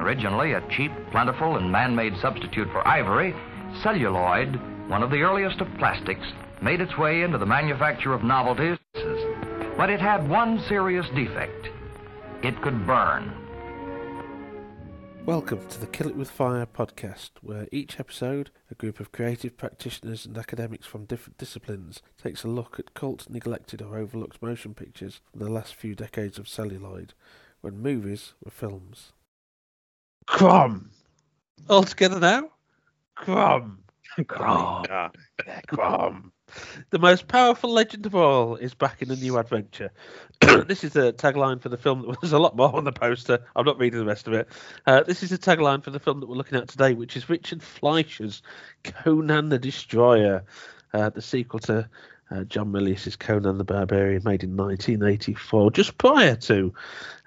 Originally a cheap, plentiful, and man made substitute for ivory, celluloid, one of the earliest of plastics, made its way into the manufacture of novelties. But it had one serious defect it could burn. Welcome to the Kill It With Fire podcast, where each episode, a group of creative practitioners and academics from different disciplines takes a look at cult, neglected, or overlooked motion pictures from the last few decades of celluloid, when movies were films. Crom! All together now? Crom! Crom. Yeah, Crom. The most powerful legend of all is back in a new adventure. this is the tagline for the film. That, there's a lot more on the poster. I'm not reading the rest of it. Uh, this is the tagline for the film that we're looking at today, which is Richard Fleischer's Conan the Destroyer, uh, the sequel to uh, John Milius's Conan the Barbarian, made in 1984, just prior to.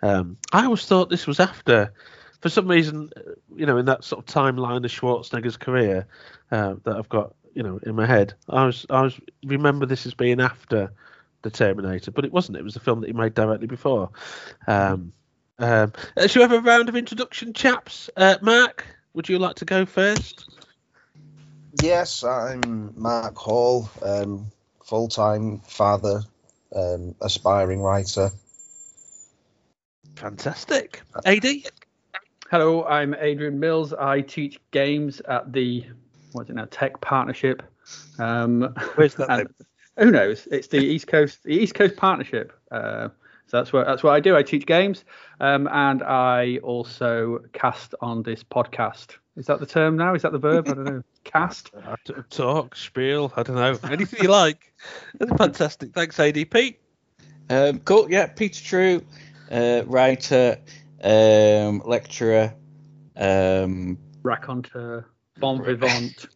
Um, I always thought this was after. For some reason, uh, you know, in that sort of timeline of Schwarzenegger's career uh, that I've got you know in my head. I was I was remember this as being after the Terminator, but it wasn't. It was a film that he made directly before. Um, um, uh, should we have a round of introduction, chaps? Uh, Mark, would you like to go first? Yes, I'm Mark Hall, um, full time father, um, aspiring writer. Fantastic. AD? Hello, I'm Adrian Mills. I teach games at the what's it now Tech Partnership. Um, Where's that? who knows? It's the East Coast the East Coast Partnership. Uh, so that's what that's what I do. I teach games, um, and I also cast on this podcast. Is that the term now? Is that the verb? I don't know. Cast. Talk, spiel. I don't know. Anything you like. That's Fantastic. Thanks, AD. Pete. Um, cool. Yeah, Peter True, uh, writer, um, lecturer, um, raconteur, bon vivant.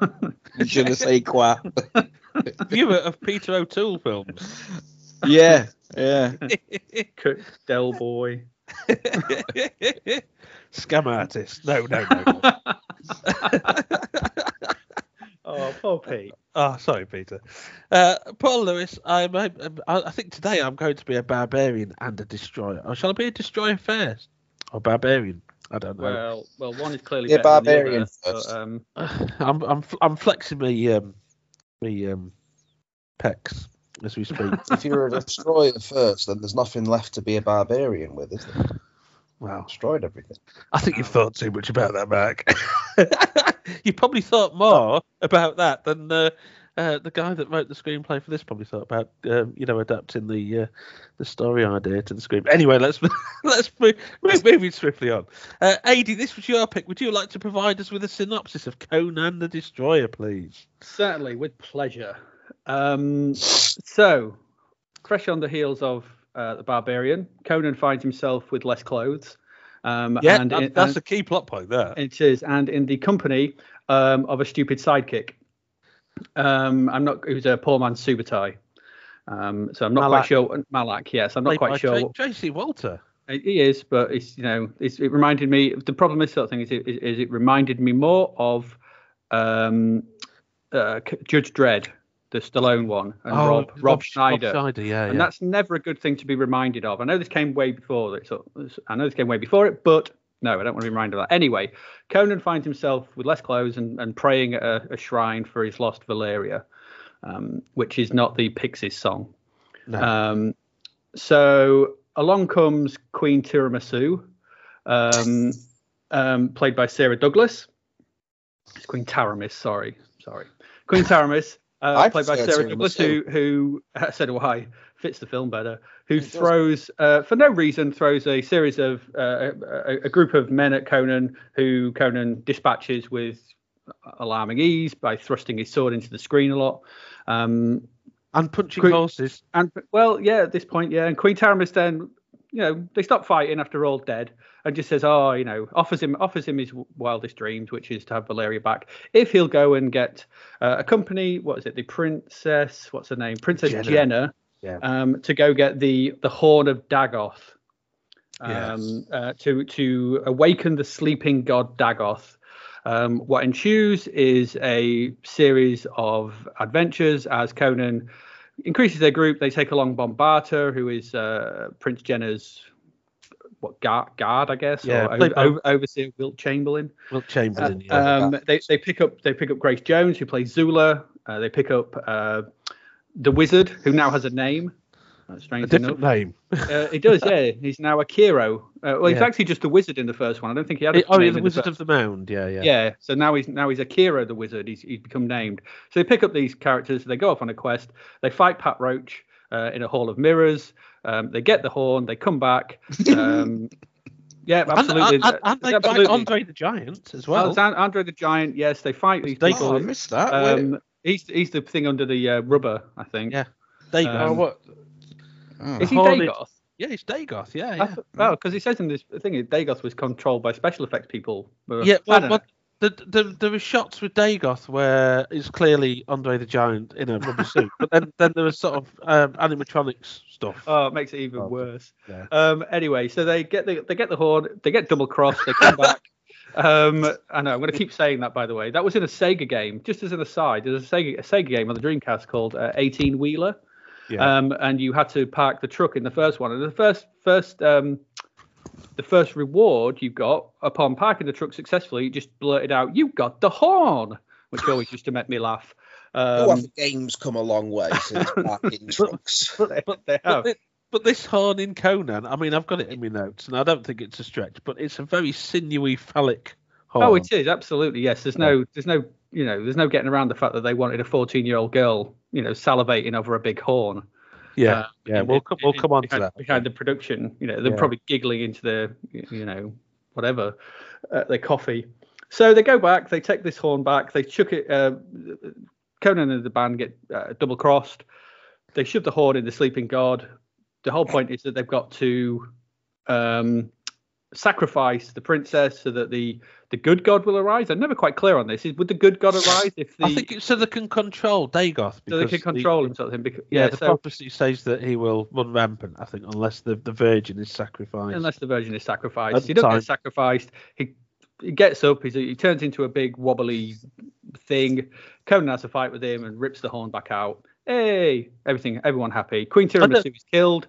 je ne sais quoi. Viewer of Peter O'Toole films. Yeah, yeah. Cook Del Boy. Scam artist. No, no, no. oh, poor Pete. Oh, sorry, Peter. Uh, Paul Lewis, I'm, I'm, I think today I'm going to be a barbarian and a destroyer. Or shall I be a destroyer first? Or barbarian? I don't know. Well, well, one is clearly Yeah, better than the barbarian other, but, um, I'm I'm I'm flexing me um me um pecs as we speak. If you're a destroyer first, then there's nothing left to be a barbarian with, is there? wow, Destroyed everything. I think you've thought too much about that, Mark. you probably thought more about that than uh, uh, the guy that wrote the screenplay for this probably thought about, um, you know, adapting the uh, the story idea to the screen. Anyway, let's let's move, move, moving swiftly on. Uh, Adi, this was your pick. Would you like to provide us with a synopsis of Conan the Destroyer, please? Certainly, with pleasure. Um, so, fresh on the heels of uh, the Barbarian, Conan finds himself with less clothes. Um, Yeah, and that- in- that's and a key plot point there. it is, and in the company um, of a stupid sidekick. Um, I'm not. It was a poor man Subutai. Um, so I'm not Malak. quite sure. Malak, yes, I'm not Played quite sure. J- J.C. Walter. He is, but it's you know, it's, it reminded me. The problem with sort of thing is, it, is it reminded me more of um, uh, Judge Dredd, the Stallone one, and Rob, Rob Schneider. Oh, Schneider, yeah, and yeah. that's never a good thing to be reminded of. I know this came way before it. So I know this came way before it, but no, I don't want to be reminded of that. Anyway, Conan finds himself with less clothes and, and praying at a, a shrine for his lost Valeria, um, which is not the Pixies song. No. Um, so along comes Queen Tiramisu, um, um, played by Sarah Douglas. It's Queen Taramis, sorry, sorry. Queen Taramis, uh, I played by Sarah Douglas, who, Tiramisu. who uh, said why fits the film better. Who It throws, uh, for no reason, throws a series of uh, a, a group of men at Conan, who Conan dispatches with alarming ease by thrusting his sword into the screen a lot. Um, and punching Quick- horses. and well, yeah, at this point, yeah. And Queen Taramis then, you know, they stop fighting after all dead, and just says, oh, you know, offers him offers him his wildest dreams, which is to have Valeria back if he'll go and get uh, a company. What is it? The princess. What's her name? Princess Jenna. Jenna. Yeah. Um, to go get the the horn of Dagoth. Um, Yes. uh, to to awaken the sleeping god Dagoth. Um, what ensues is a series of adventures as Conan increases their group. They take along Bombata, who is uh, Prince Jenna's what guard, guard I guess, Yeah, or over, overseer Wilt Chamberlain. Wilt Chamberlain. yeah. Um, they they pick up they pick up Grace Jones who plays Zula. Uh, they pick up uh, the Wizard who now has a name. A strange different enough, name. uh, he does. Yeah, he's now Akiro. Uh, well, he's Yeah. actually just a wizard in the first one. I don't think he had a oh, name yeah, the Wizard the of the Mound. Yeah, yeah. yeah. So now he's now he's Akiro the wizard. He's he's become named. So they pick up these characters. They go off on a quest. They fight Pat Roach uh, in a hall of mirrors. Um, they get the horn. They come back. Um, yeah, absolutely. and, and they fight absolutely. Andre the Giant as well. Alexan- Andre the Giant. Yes, they fight these They- people. Oh, I missed that. Um, he's he's the thing under the uh, rubber, I think. Yeah. They um, oh, what? Oh. Is he Hornet- Dagoth? Yeah, it's Dagoth. Yeah, yeah. th- Oh, because he says in this thing, Dagoth was controlled by special effects people. Uh, Yeah, I well, don't well the, the, there were shots with Dagoth where it's clearly Andre the Giant in a rubber suit, but then, then there was sort of um, animatronics stuff. Oh, it makes it even Oh, worse. yeah. Um, anyway, so they get the they get the horn, they get double crossed, they come back. Um, I know I'm going to keep saying that by the way. That was in a Sega game. Just as an aside, there's a Sega a Sega game on the Dreamcast called uh, 18 Wheeler, Yeah. um, and you had to park the truck in the first one. And the first first um, the first reward you got upon parking the truck successfully, you just blurted out, "You got the horn," which always used to make me laugh. Oh, Um, have games come a long way since parking trucks. they, they But, have. thi- but this horn in Conan, I mean, I've got it in my notes, and I don't think it's a stretch, but it's a very sinewy, phallic horn. Oh, it is absolutely yes. There's no, there's no, you know, there's no getting around the fact that they wanted a 14 year old girl, you know, salivating over a big horn. Yeah, uh, yeah. We'll come, we'll come on to behind, that. behind the production. You know, they're Yeah. probably giggling into their, you know, whatever, uh, their coffee. So they go back. They take this horn back. They chuck it. Uh, Conan and the band get uh, double crossed. They shove the horn in the sleeping god. The whole point is that they've got to um, sacrifice the princess so that the the good god will arise. I'm never quite clear on this. Is would the good god arise if the I think it's so they can control Dagoth. so they can the- control him sort of thing? Because, yeah, yeah, the so prophecy says that he will run rampant. I think unless the, the virgin is sacrificed. unless the virgin is sacrificed, the he doesn't time. get sacrificed. He he gets up. He's, he turns into a big wobbly thing. Conan has a fight with him and rips the horn back out. Hey, everything, everyone happy. Queen Tiramisu is killed.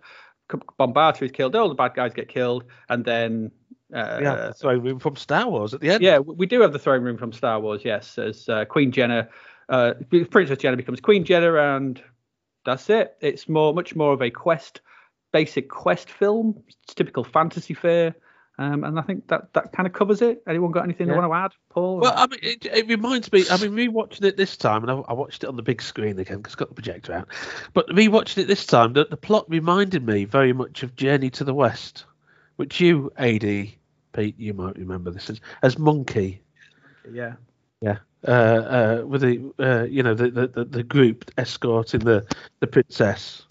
Bombata is killed. All the bad guys get killed, and then uh, yeah, the throne room from Star Wars at the end. Yeah, we do have the throne room from Star Wars. Yes, as uh, Queen Jenna, uh, Princess Jenna becomes Queen Jenna, and that's it. It's more, much more of a quest, basic quest film. It's typical fantasy fare, um, and I think that that kind of covers it. Anyone got anything Yeah. they want to add, Paul? Well, I mean, it, it reminds me. I mean, rewatching it this time, and I, I watched it on the big screen again because I got the projector out. But rewatching it this time, the, the plot reminded me very much of Journey to the West, which you, Ad, Pete, you might remember this as, as Monkey. yeah, uh, uh, with the uh, you know the, the, the, the group escorting the, the princess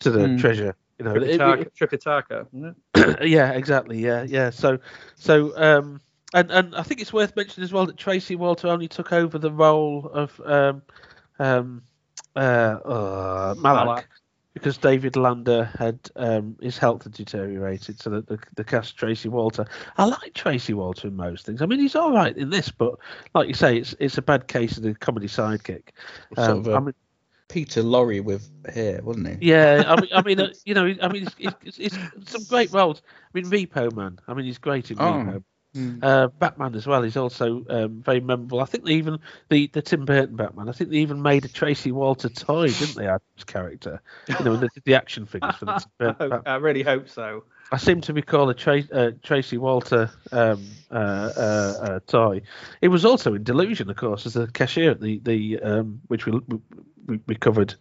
to the Hmm. treasure. You know, Tripitaka, it? yeah, exactly. Yeah, yeah. So, so, um, and and I think it's worth mentioning as well that Tracy Walter only took over the role of um, um, uh, uh, Malak, Malak. because David Lander had um, his health had deteriorated, so that the, the cast Tracy Walter. I like Tracy Walter in most things. I mean, he's all right in this, but like you say, it's it's a bad case of the comedy sidekick. Sort Um, of a I mean, Peter Lorre with hair, wasn't he? yeah, I mean, I mean, uh, you know, I mean, it's, it's, it's, it's some great roles. I mean, Repo Man. I mean, he's great in Oh. Repo. Uh, Batman as well. He's also um, very memorable. I think they even the the Tim Burton Batman. I think they even made a Tracy Walter toy, didn't they? Out his character, you know, the, the action figures for the Tim Burton I, Batman. I really hope so. I seem to recall a Tra- uh, Tracy Walter um, uh, uh, uh, toy. It was also in Delusion, of course, as a cashier at the the um, which we, we we covered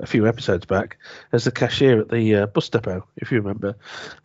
a few episodes back as the cashier at the uh, bus depot, if you remember.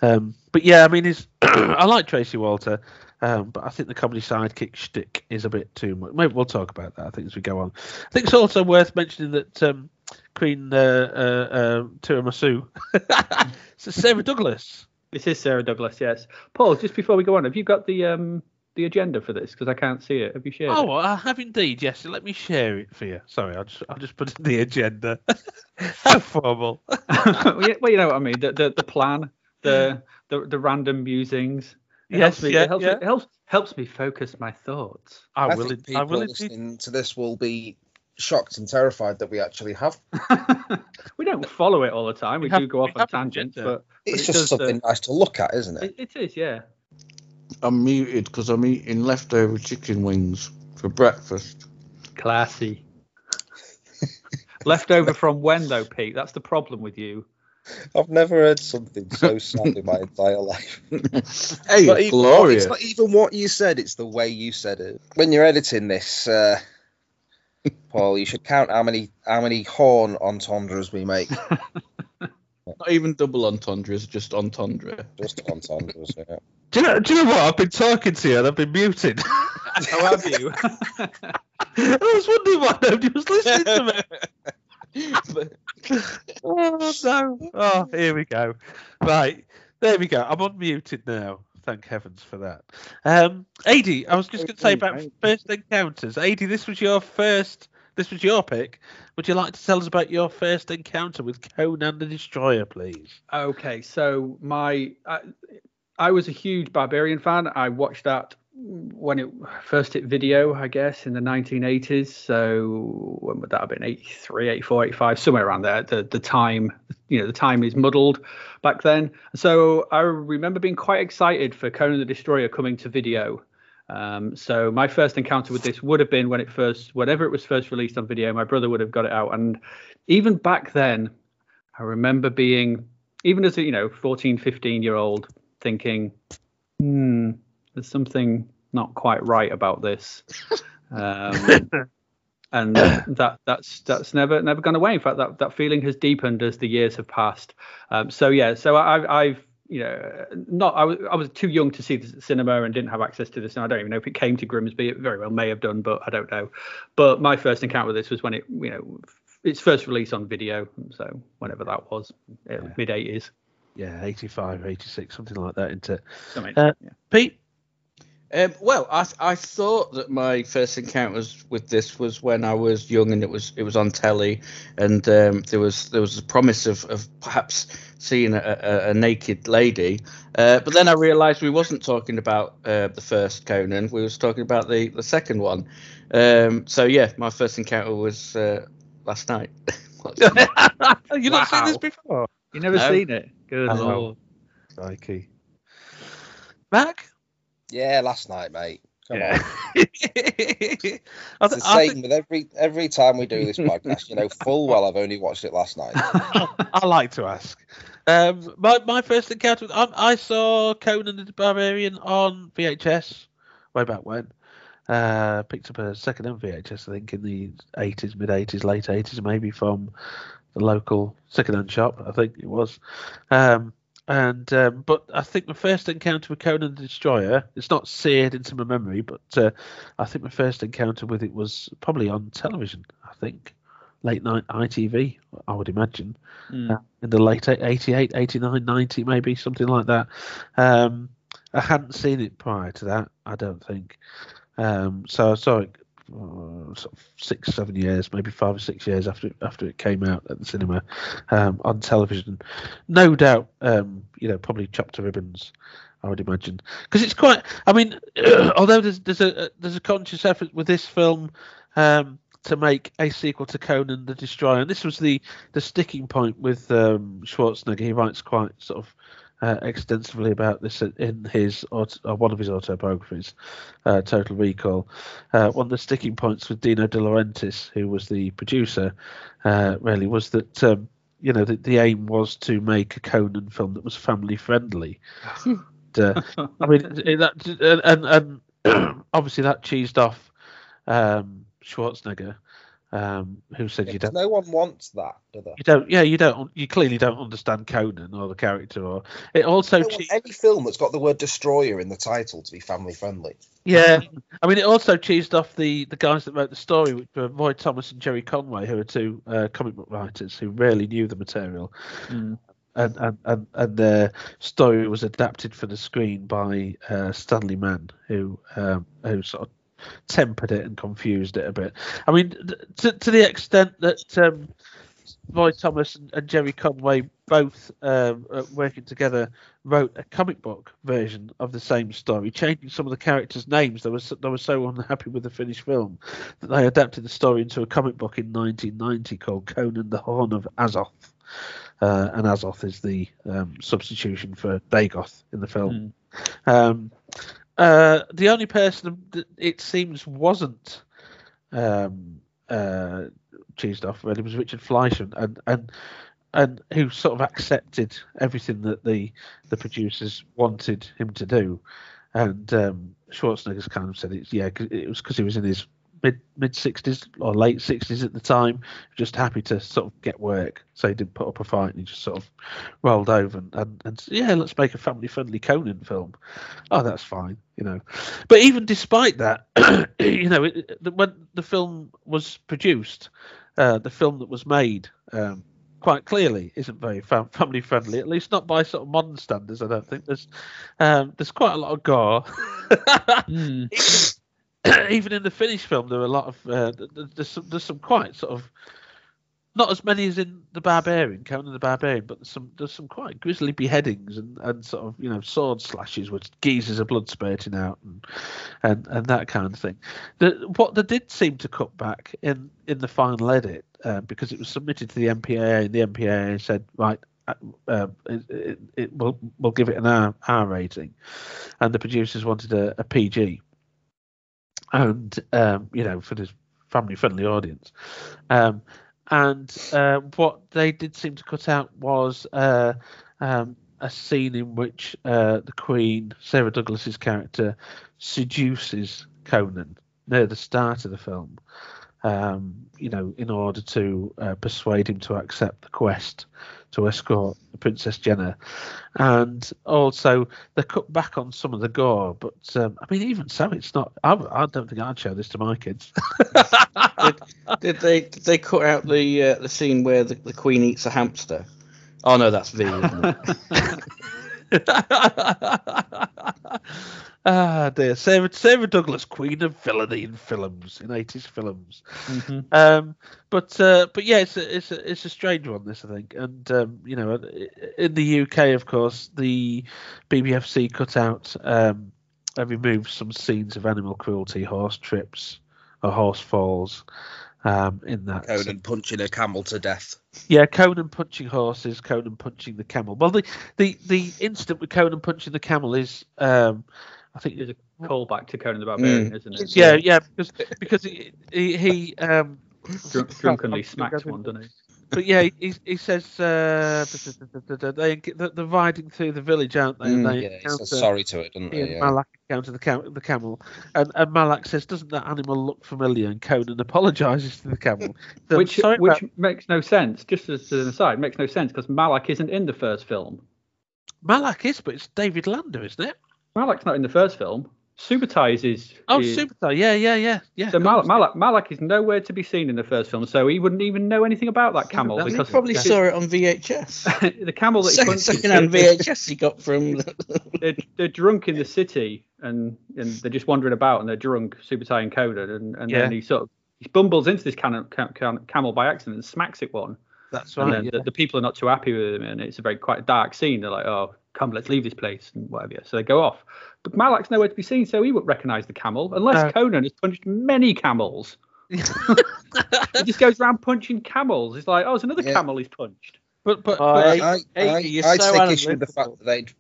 Um, but yeah, I mean, it's I like Tracy Walter, um, but I think the comedy sidekick shtick is a bit too much. Maybe we'll talk about that. I think as we go on. I think it's also worth mentioning that um, Queen uh, uh, uh, Tiramisu, so Sarah Douglas. This is Sarah Douglas. Yes, Paul. Just before we go on, have you got the um the agenda for this? Because I can't see it. Have you shared? Oh, I have indeed. Yes, let me share it for you. Sorry, I'll just I'll just put in the agenda. How formal. well, you- know what I mean. The the, the plan, the, the the random musings. It Yes, helps me, yeah, it helps yeah. me, it helps helps me focus my thoughts. I, I will. think I will indeed. listening to this will be shocked and terrified that we actually have. we don't follow it all the time. We, We have- do go off on have tangents, yeah. but, but It's it just does, uh, something nice to look at, isn't it? it, it is, yeah. I'm muted because I'm eating leftover chicken wings for breakfast. Classy. leftover from when though, Pete? That's the problem with you. I've never heard something so sad in my entire life. hey, It's not, it's even, glorious. it's not even what you said, it's the way you said it. When you're editing this, uh, Paul, you should count how many how many horn entendres we make. Not even double entendres, just entendre. Just entendres, yeah. Do you know? Do you know what? I've been talking to you and I've been muted. How have you? I was wondering why nobody was listening to me. Oh no! Oh, here we go. Right, there we go. I'm unmuted now. Thank heavens for that. Um, Adi, I was just going to say about first encounters. Adi, this was your first. This was your pick. Would you like to tell us about your first encounter with Conan the Destroyer, please? Okay, so my I, I was a huge Barbarian fan. I watched that when it first hit video, I guess, in the 1980s. So when would that have been? 83, 84, 85, somewhere around there. The the time, you know, the time is muddled back then. So I remember being quite excited for Conan the Destroyer coming to video. Um, so my first encounter with this would have been when it first, whenever it was first released on video. My brother would have got it out, and even back then, I remember being, even as a you know 14, 15 year old, thinking, hmm, there's something not quite right about this. Um, and that that's that's never never gone away. In fact, that that feeling has deepened as the years have passed. Um, so yeah, so I've I've you know not I was I was too young to see this at cinema and didn't have access to this, and I don't even know if it came to Grimsby. It very well may have done, but I don't know. But my first encounter with this was when it you know its first release on video, so whenever that was, Yeah. mid 80s. Yeah, 85, 86, something like that, isn't it? Something. Uh, yeah. Pete? Um, well, I I thought that my first encounters with this was when I was young and it was it was on telly, and um, there was there was a promise of, of perhaps seeing a, a, a naked lady, uh, but then I realised we wasn't talking about uh, the first Conan, we was talking about the the second one. Um, so yeah, my first encounter was uh, last night. You've not seen this before? You never No. seen it? Good lord. Crikey. Mac? Yeah, last night, mate. Come on. I, It's th- the I, same with every every time we do this podcast. You know, full well I've only watched it last night. I like to ask. Um, my my first encounter, with, I, I saw Conan the Barbarian on VHS way back when. Uh, picked up a second hand VHS, I think, in the 80s, mid 80s, late 80s, maybe from the local second hand shop, I think it was. Um, and um, but I think my first encounter with Conan the Destroyer, it's not seared into my memory, but uh, I think my first encounter with it was probably on television. I think late night ITV, I would imagine Mm. uh, in the late eight- 88, 89, 90, maybe something like that. Um, I hadn't seen it prior to that, I don't think. Um, so I saw it sort of six, seven years, maybe five or six years after after it came out at the cinema um, on television. No doubt, um, you know, probably chopped to ribbons. I would imagine because it's quite. I mean, although there's there's a there's a conscious effort with this film um, to make a sequel to Conan the Destroyer, and this was the the sticking point with um, Schwarzenegger. He writes quite sort of uh, extensively about this in his uh, one of his autobiographies, uh, Total Recall. Uh, one of the sticking points with Dino De Laurentiis, who was the producer, uh, really was that. Um, you know, the, the aim was to make a Conan film that was family friendly. And, I mean, that and and, and obviously that cheesed off um, Schwarzenegger, um, who said you don't, no one wants that, do they? you don't, yeah, you don't, you clearly don't understand Conan or the character, or it also No one- cheesed, any film that's got the word destroyer in the title to be family friendly. yeah. I mean, it also cheesed off the the guys that wrote the story, which were Roy Thomas and Gerry Conway, who are two uh, comic book writers who really knew the material. Mm. and and and, and their story was adapted for the screen by uh, Stanley Mann, who um, who sort of tempered it and confused it a bit. I mean, to to the extent that um, Roy Thomas and, and Gerry Conway both um, uh, working together wrote a comic book version of the same story, changing some of the characters' names. They were so, they were so unhappy with the finished film that they adapted the story into a comic book in 1990 called Conan the Horn of Azoth. Uh, and Azoth is the um, substitution for Dagoth in the film. Um, uh, the only person that it seems wasn't um, uh, cheesed off really was Richard Fleischer, and and and who sort of accepted everything that the the producers wanted him to do. And um, Schwarzenegger's kind of said it's yeah, it was because he was in his mid mid sixties or late sixties at the time, just happy to sort of get work. So he didn't put up a fight, and he just sort of rolled over and and, and said, yeah, let's make a family friendly Conan film. Oh, that's fine, you know. But even despite that, you know, it, it- when the film was produced, uh, the film that was made. Um, Quite clearly, isn't very fam- family friendly. At least not by sort of modern standards. I don't think there's um, there's quite a lot of gore. Hmm. even, in the finished film, there are a lot of uh, th- th- there's some, there's some quite sort of not as many as in the Barbarian, Conan the Barbarian, but there's some there's some quite grisly beheadings and, and sort of you know sword slashes with geysers of blood spurting out and and, and that kind of thing. The, what they did seem to cut back in in the final edit uh, because it was submitted to the MPAA and the MPAA said right. Uh, uh, it, it, it will will give it an R, R rating, and the producers wanted a, a PG, and um, you know for this family friendly audience. Um, and uh, what they did seem to cut out was uh, um, a scene in which uh, the Queen, Sarah Douglas's character, seduces Conan near the start of the film. Um, you know, in order to uh, persuade him to accept the quest to escort the Princess Jenna, and also they cut back on some of the gore. But um, I mean, even so, it's not. I, I don't think I'd show this to my kids. Did they did they cut out the uh, the scene where the, the queen eats a hamster? Oh no, that's V. Isn't it? ah dear, Sarah, Sarah Douglas, Queen of Villainy in films, in eighties films. Mhm. Um, but uh, but yeah, it's a, it's a it's a strange one. This I think, and um, you know, in the UK, of course, the BBFC cut out um, and removed some scenes of animal cruelty, horse trips, or horse falls. Um, in that, Conan punching a camel to death. yeah, Conan punching horses, Conan punching the camel. Well, the the the incident with Conan punching the camel is, um, I think, It's a callback to Conan the Barbarian, Mm. isn't it? yeah, yeah, because because he he, he um, Drunk, drunkenly smacks one, doesn't he? but yeah, he, he says uh, they they're they're riding through the village, aren't they? And Mm, they Yeah, he says sorry to it, doesn't he he? Yeah. Malak encounter the, cam- the camel, and, and Malak says, "Doesn't that animal look familiar?" And Conan apologizes to the camel. So, which sorry which about- makes no sense. Just as an aside, makes no sense because Malak isn't in the first film. Malak is, but it's David Lander, isn't it? Malak's not in the first film. Subutai is. Oh, is, Superstar, yeah, yeah, yeah, yeah. So Malak. Malak, Malak is nowhere to be seen in the first film, so he wouldn't even know anything about that camel He He probably saw it on VHS. the camel that he Second, second-hand VHS he got from. they're, they're drunk in the city and, and they're just wandering about and they're drunk, Subutai and Conan, and, and Yeah. then he sort of he bumbles into this camel, cam, camel by accident and smacks it one. That's and right. then yeah. the, the people are not too happy with him, and it's a very quite dark scene. They're like, "Oh, come, let's leave this place," and whatever. So they go off. But Malak's nowhere to be seen, so he wouldn't recognise the camel unless No. Conan has punched many camels. he just goes around punching camels. It's like, oh, it's another Yeah. camel he's punched. But but, Oh, but Hey, I, hey, I, you're I so take issue with the fact that they'd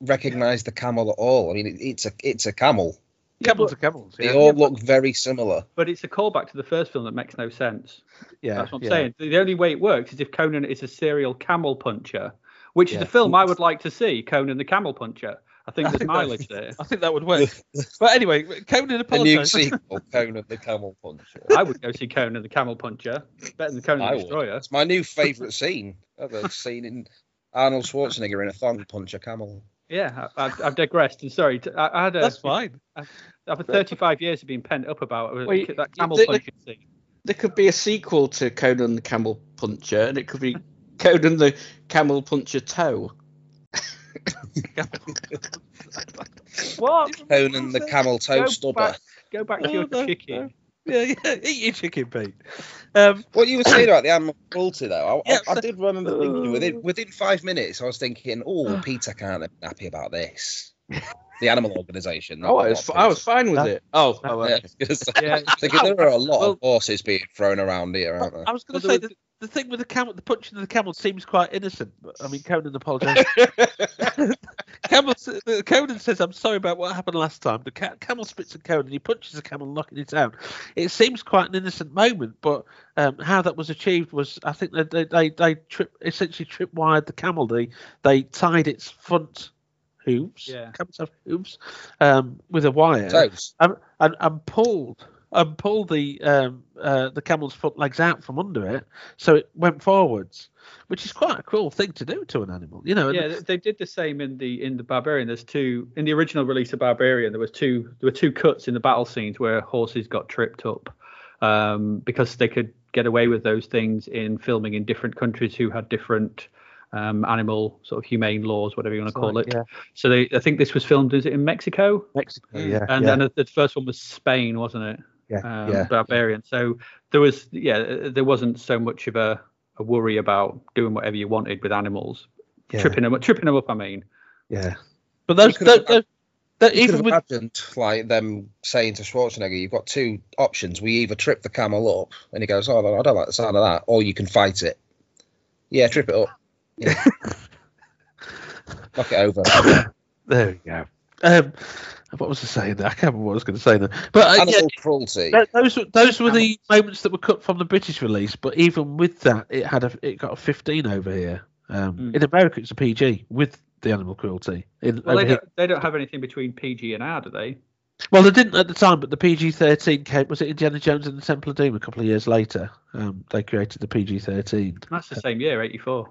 recognise the camel at all. I mean, it, it's a it's a camel. Camels are camels. They Yeah, all look very similar. But it's a callback to the first film that makes no sense. yeah, That's what I'm yeah. saying. The only way it works is if Conan is a serial camel puncher, which is a film I would like to see. Conan the Camel Puncher. I think I there's think mileage there. I think that would work. but anyway, Conan A new apologised. sequel, Conan the Camel Puncher. I would go see Conan the Camel Puncher. Better than Conan I the would. Destroyer. It's my new favourite scene. I've ever seen in Arnold Schwarzenegger in a thong punch a camel. Yeah, I, I've, I've digressed. And sorry, t- I, I had a. That's fine. After 35 years of being pent up about it, Wait, that camel the- the- punching scene. there could be a sequel to Conan the Camel Puncher, and it could be Conan the Camel Puncher Toe. What? Conan the Camel Toe Go Stubber. back, go back to Oh, your no, chicken. Yeah, yeah, eat your chicken, Pete. Um, What you were saying about the animal cruelty, though, I, Yeah, I, I did remember thinking within within five minutes, I was thinking, oh, Peter can't be happy about this. The animal organisation. Oh, I was, I was fine with That- it. Oh, oh Yeah, okay. I was gonna say, Yeah. there are a lot Well- of horses being thrown around here, aren't there? I was going to Well, say there the, the thing with the camel, the punching of the camel seems quite innocent. But, I mean, Conan apologizes. camel, Conan says, "I'm sorry about what happened last time." The ca- camel spits at Conan. He punches the camel, knocking it down. It seems quite an innocent moment, but um, how that was achieved was, I think that they they, they trip, essentially tripwired the camel. They they tied its front hooves. Yeah. Camels have hooves um, with a wire Toes. and, and, and pulled and pulled the um, uh, the camel's foot legs out from under it, so it went forwards, which is quite a cruel thing to do to an animal, you know. Yeah, they- they did the same in the in the Barbarian. There's two in the original release of Barbarian. There was two there were two cuts in the battle scenes where horses got tripped up um, because they could get away with those things in filming in different countries who had different um, animal sort of humane laws, whatever you want to call it. Yeah, So they I think this was filmed is it in Mexico? Mexico. Mm. Yeah, And yeah, then the first one was Spain, wasn't it? yeah, um, yeah. Barbarian. So there was, yeah, there wasn't so much of a, a worry about doing whatever you wanted with animals, yeah, tripping them, tripping them up. I mean, yeah. But those, those, those, that You could even have with imagined like them saying to Schwarzenegger, "You've got two options. We either trip the camel up," and he goes, "Oh, I don't like the sound of that," or you can fight it. Yeah, trip it up. Yeah. Knock it over. there we go. Um, what was I saying? There? I can't remember what I was going to say there. But uh, yeah, Animal cruelty. Th- those were those were the moments that were cut from the British release. But even with that, it had a it got a 15 over here. Um, Mm. In America, it's a PG with the animal cruelty. In, well, they don't, they don't have anything between PG and R, do they? well, they didn't at the time, but the PG-13 came. Was it Indiana Jones and the Temple of Doom? A couple of years later, um, they created the PG-13. That's the same year, 84.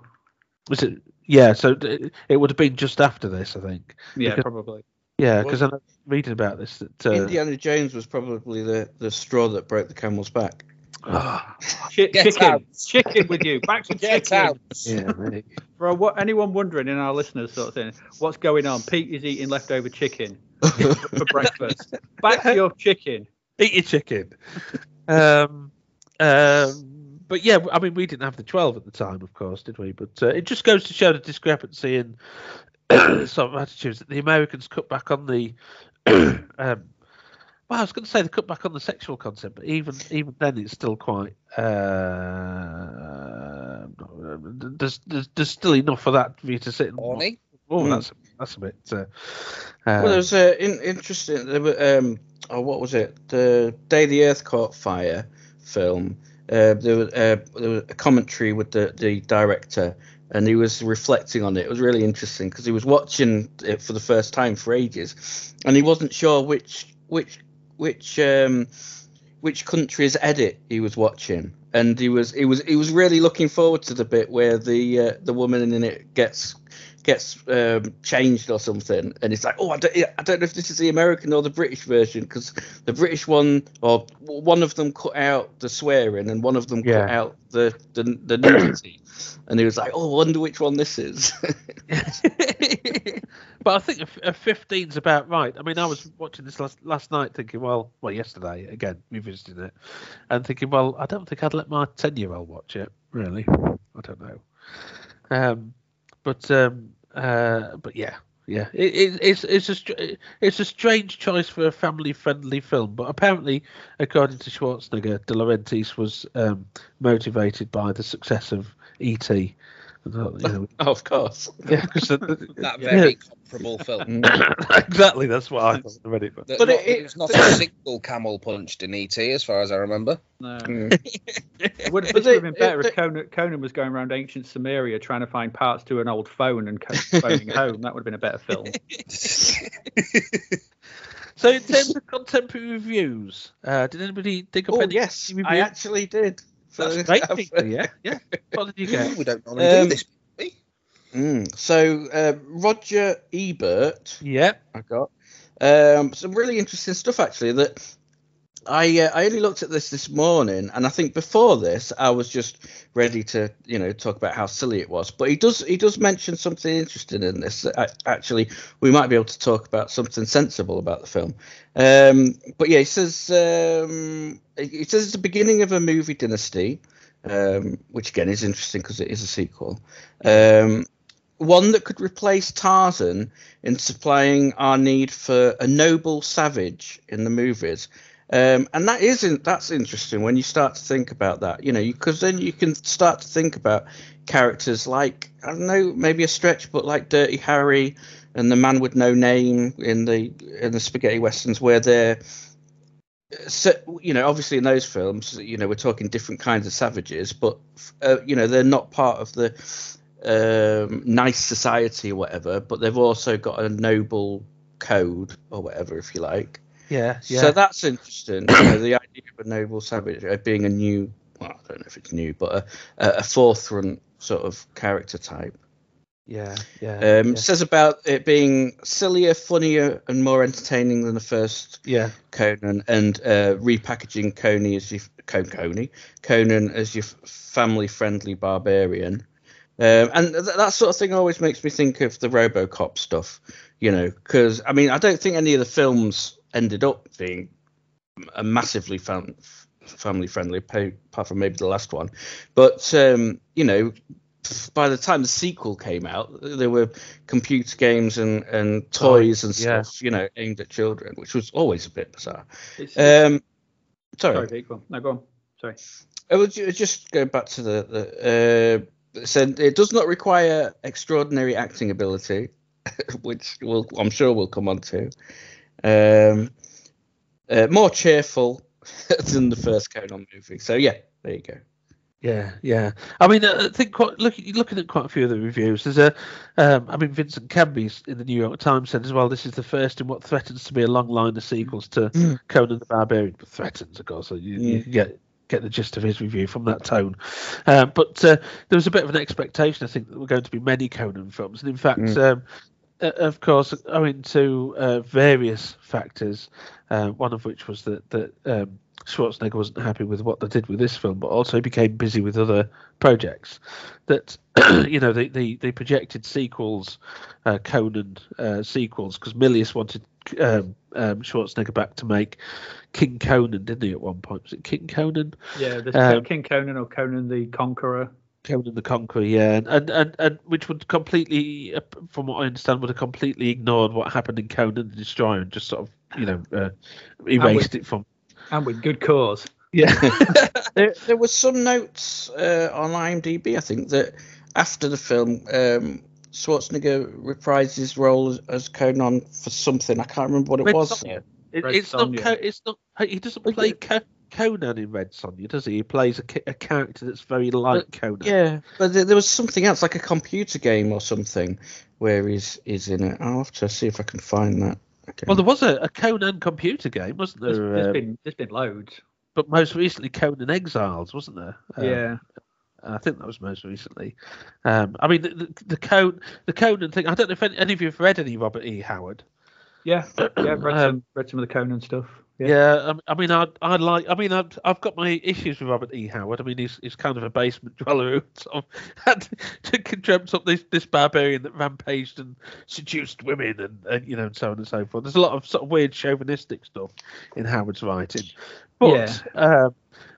Was it? Yeah, so it, it would have been just after this, I think. Yeah, Because- probably. Yeah, because I'm reading about this. That, uh, Indiana Jones was probably the, the straw that broke the camel's back. Ah, Chi- chicken, out. chicken with you. Back to Get chicken. out. yeah, mate. For what anyone wondering in our listeners, sort of thing, what's going on? Pete is eating leftover chicken for breakfast. Back to your chicken. eat your chicken. um, um, but yeah, I mean, we didn't have the 12 at the time, of course, did we? But uh, it just goes to show the discrepancy in some attitudes that the Americans cut back on the. um, well, I was going to say they cut back on the sexual content, but even even then, it's still quite. Uh, there's, there's there's still enough for that for you to sit and. Horny. Oh, Mm. that's that's a bit. Uh, uh, Well, there was uh, in, interesting. There were, um, oh, what was it? The Day the Earth Caught Fire film. Uh, there, was, uh, there was a commentary with the, the director, and he was reflecting on it. It was really interesting because he was watching it for the first time for ages, and he wasn't sure which which which um, which country's edit he was watching, and he was he was he was really looking forward to the bit where the uh, the woman in it gets gets um, changed or something, and it's like, oh, I don't, I don't know if this is the American or the British version because the British one or one of them cut out the swearing and one of them cut out the the, the nudity, and he was like, oh, I wonder which one this is. but I think a, 15's about right. I mean, I was watching this last last night, thinking, well, well, yesterday again, revisiting it, and thinking, well, I don't think I'd let my ten year old watch it. Really, I don't know. Um, but um, uh, but yeah, yeah, it, it, it's it's a it's a strange choice for a family friendly film. But apparently, according to Schwarzenegger, De Laurentiis was um, motivated by the success of E.T. And, you know, oh, of course. yeah, 'cause the- That Yeah. very comparable film. exactly. That's what I thought when I read. But That But not- it- it was not a single camel punched in ET, as far as I remember. No. Mm. It would, would have been they- better they- if Conan, Conan was going around ancient Samaria trying to find parts to an old phone and co- phoning home. That would have been a better film. so, in terms of contemporary reviews, uh, did anybody dig up Oh any? yes, reviews? I actually did. That's great, people, yeah, yeah. What did you get? we don't normally Um, do this. Mm. So uh, Roger Ebert Yeah, I got um, some really interesting stuff actually. That I uh, I only looked at this this morning, and I think before this I was just ready to you know talk about how silly it was. But he does he does mention something interesting in this. That actually, we might be able to talk about something sensible about the film. Um, but yeah, he says um, he says it's the beginning of a movie dynasty, um, which again is interesting because it is a sequel. Um, one that could replace Tarzan in supplying our need for a noble savage in the movies um, and that isn't that's interesting when you start to think about that, you know, because then you can start to think about characters like I don't know, maybe a stretch, but like Dirty Harry and the Man with No Name in the in the spaghetti westerns, where they're so, you know, obviously in those films, you know, we're talking different kinds of savages, but uh, you know, they're not part of the um, nice society or whatever, but they've also got a noble code or whatever, if you like. Yeah, yeah. So that's interesting. you know, the idea of a noble savage uh, being a new, well, I don't know if it's new, but a, a forefront sort of character type. Yeah, yeah, um, yeah. Says about it being sillier, funnier, and more entertaining than the first yeah. Conan, and uh, repackaging Coney as your Coney Conan as your family-friendly barbarian. Um, and th- that sort of thing always makes me think of the RoboCop stuff, you know, because I mean I don't think any of the films ended up being a massively fam- family friendly, apart from maybe the last one. But um, you know, by the time the sequel came out, there were computer games and, and toys oh, and stuff, you know, aimed at children, which was always a bit bizarre. Um, sorry. Sorry, go on. No, go on. Sorry. I was just going back to the, the uh, said it does not require extraordinary acting ability, which will I'm sure we'll come on to. Um, uh, more cheerful than the first Conan movie. So yeah, there you go. Yeah, yeah. I mean, I think quite, looking looking at quite a few of the reviews, there's a, um, I mean, Vincent Canby in the New York Times said as well, this is the first in what threatens to be a long line of sequels to mm. Conan the Barbarian. But threatens, of course, so you, mm. you get get the gist of his review from that tone. Uh, but uh, there was a bit of an expectation, I think, that there were going to be many Conan films, and in fact, mm. um, of course, owing to uh, various factors, uh, one of which was that that um, Schwarzenegger wasn't happy with what they did with this film, but also became busy with other projects. That you know, the the, the projected sequels, uh, Conan uh, sequels, because Milius wanted um, um, Schwarzenegger back to make King Conan, didn't he? At one point, was it King Conan? Yeah, there's um, King Conan or Conan the Conqueror. Conan the Conqueror, yeah, and, and and and which would completely, uh, from what I understand, would have completely ignored what happened in Conan the Destroyer and just sort of, you know, uh, erased with, it from. And with good cause. Yeah. there, there was some notes uh, on IMDb, I think, that after the film, um, Schwarzenegger reprised his role as, as, Conan for something. I can't remember what it Red was. It, it's not. It's not. He doesn't play. Conan in Red Sonja, does he? He plays a, a character that's very like but, Conan. Yeah, but there, there, was something else, like a computer game or something, where he's is in it. I'll have to see if I can find that. Okay. Well, there was a, a, Conan computer game, wasn't there? There's, there's uh, been there's been loads. But most recently, Conan Exiles, wasn't there? Um, yeah. I think that was most recently. Um, I mean, the, the, the, Conan, the Conan thing. I don't know if any, any of you have read any Robert E. Howard. Yeah, yeah, read, um, some, read some of the Conan stuff. Yeah, yeah I, mean, I, I like. I mean, I've, I've got my issues with Robert E. Howard. I mean, he's, he's kind of a basement dweller who sort of had to, dreamt up this, this barbarian that rampaged and seduced women and, and you know and so on and so forth. There's a lot of sort of weird chauvinistic stuff in Howard's writing. But, yeah, um,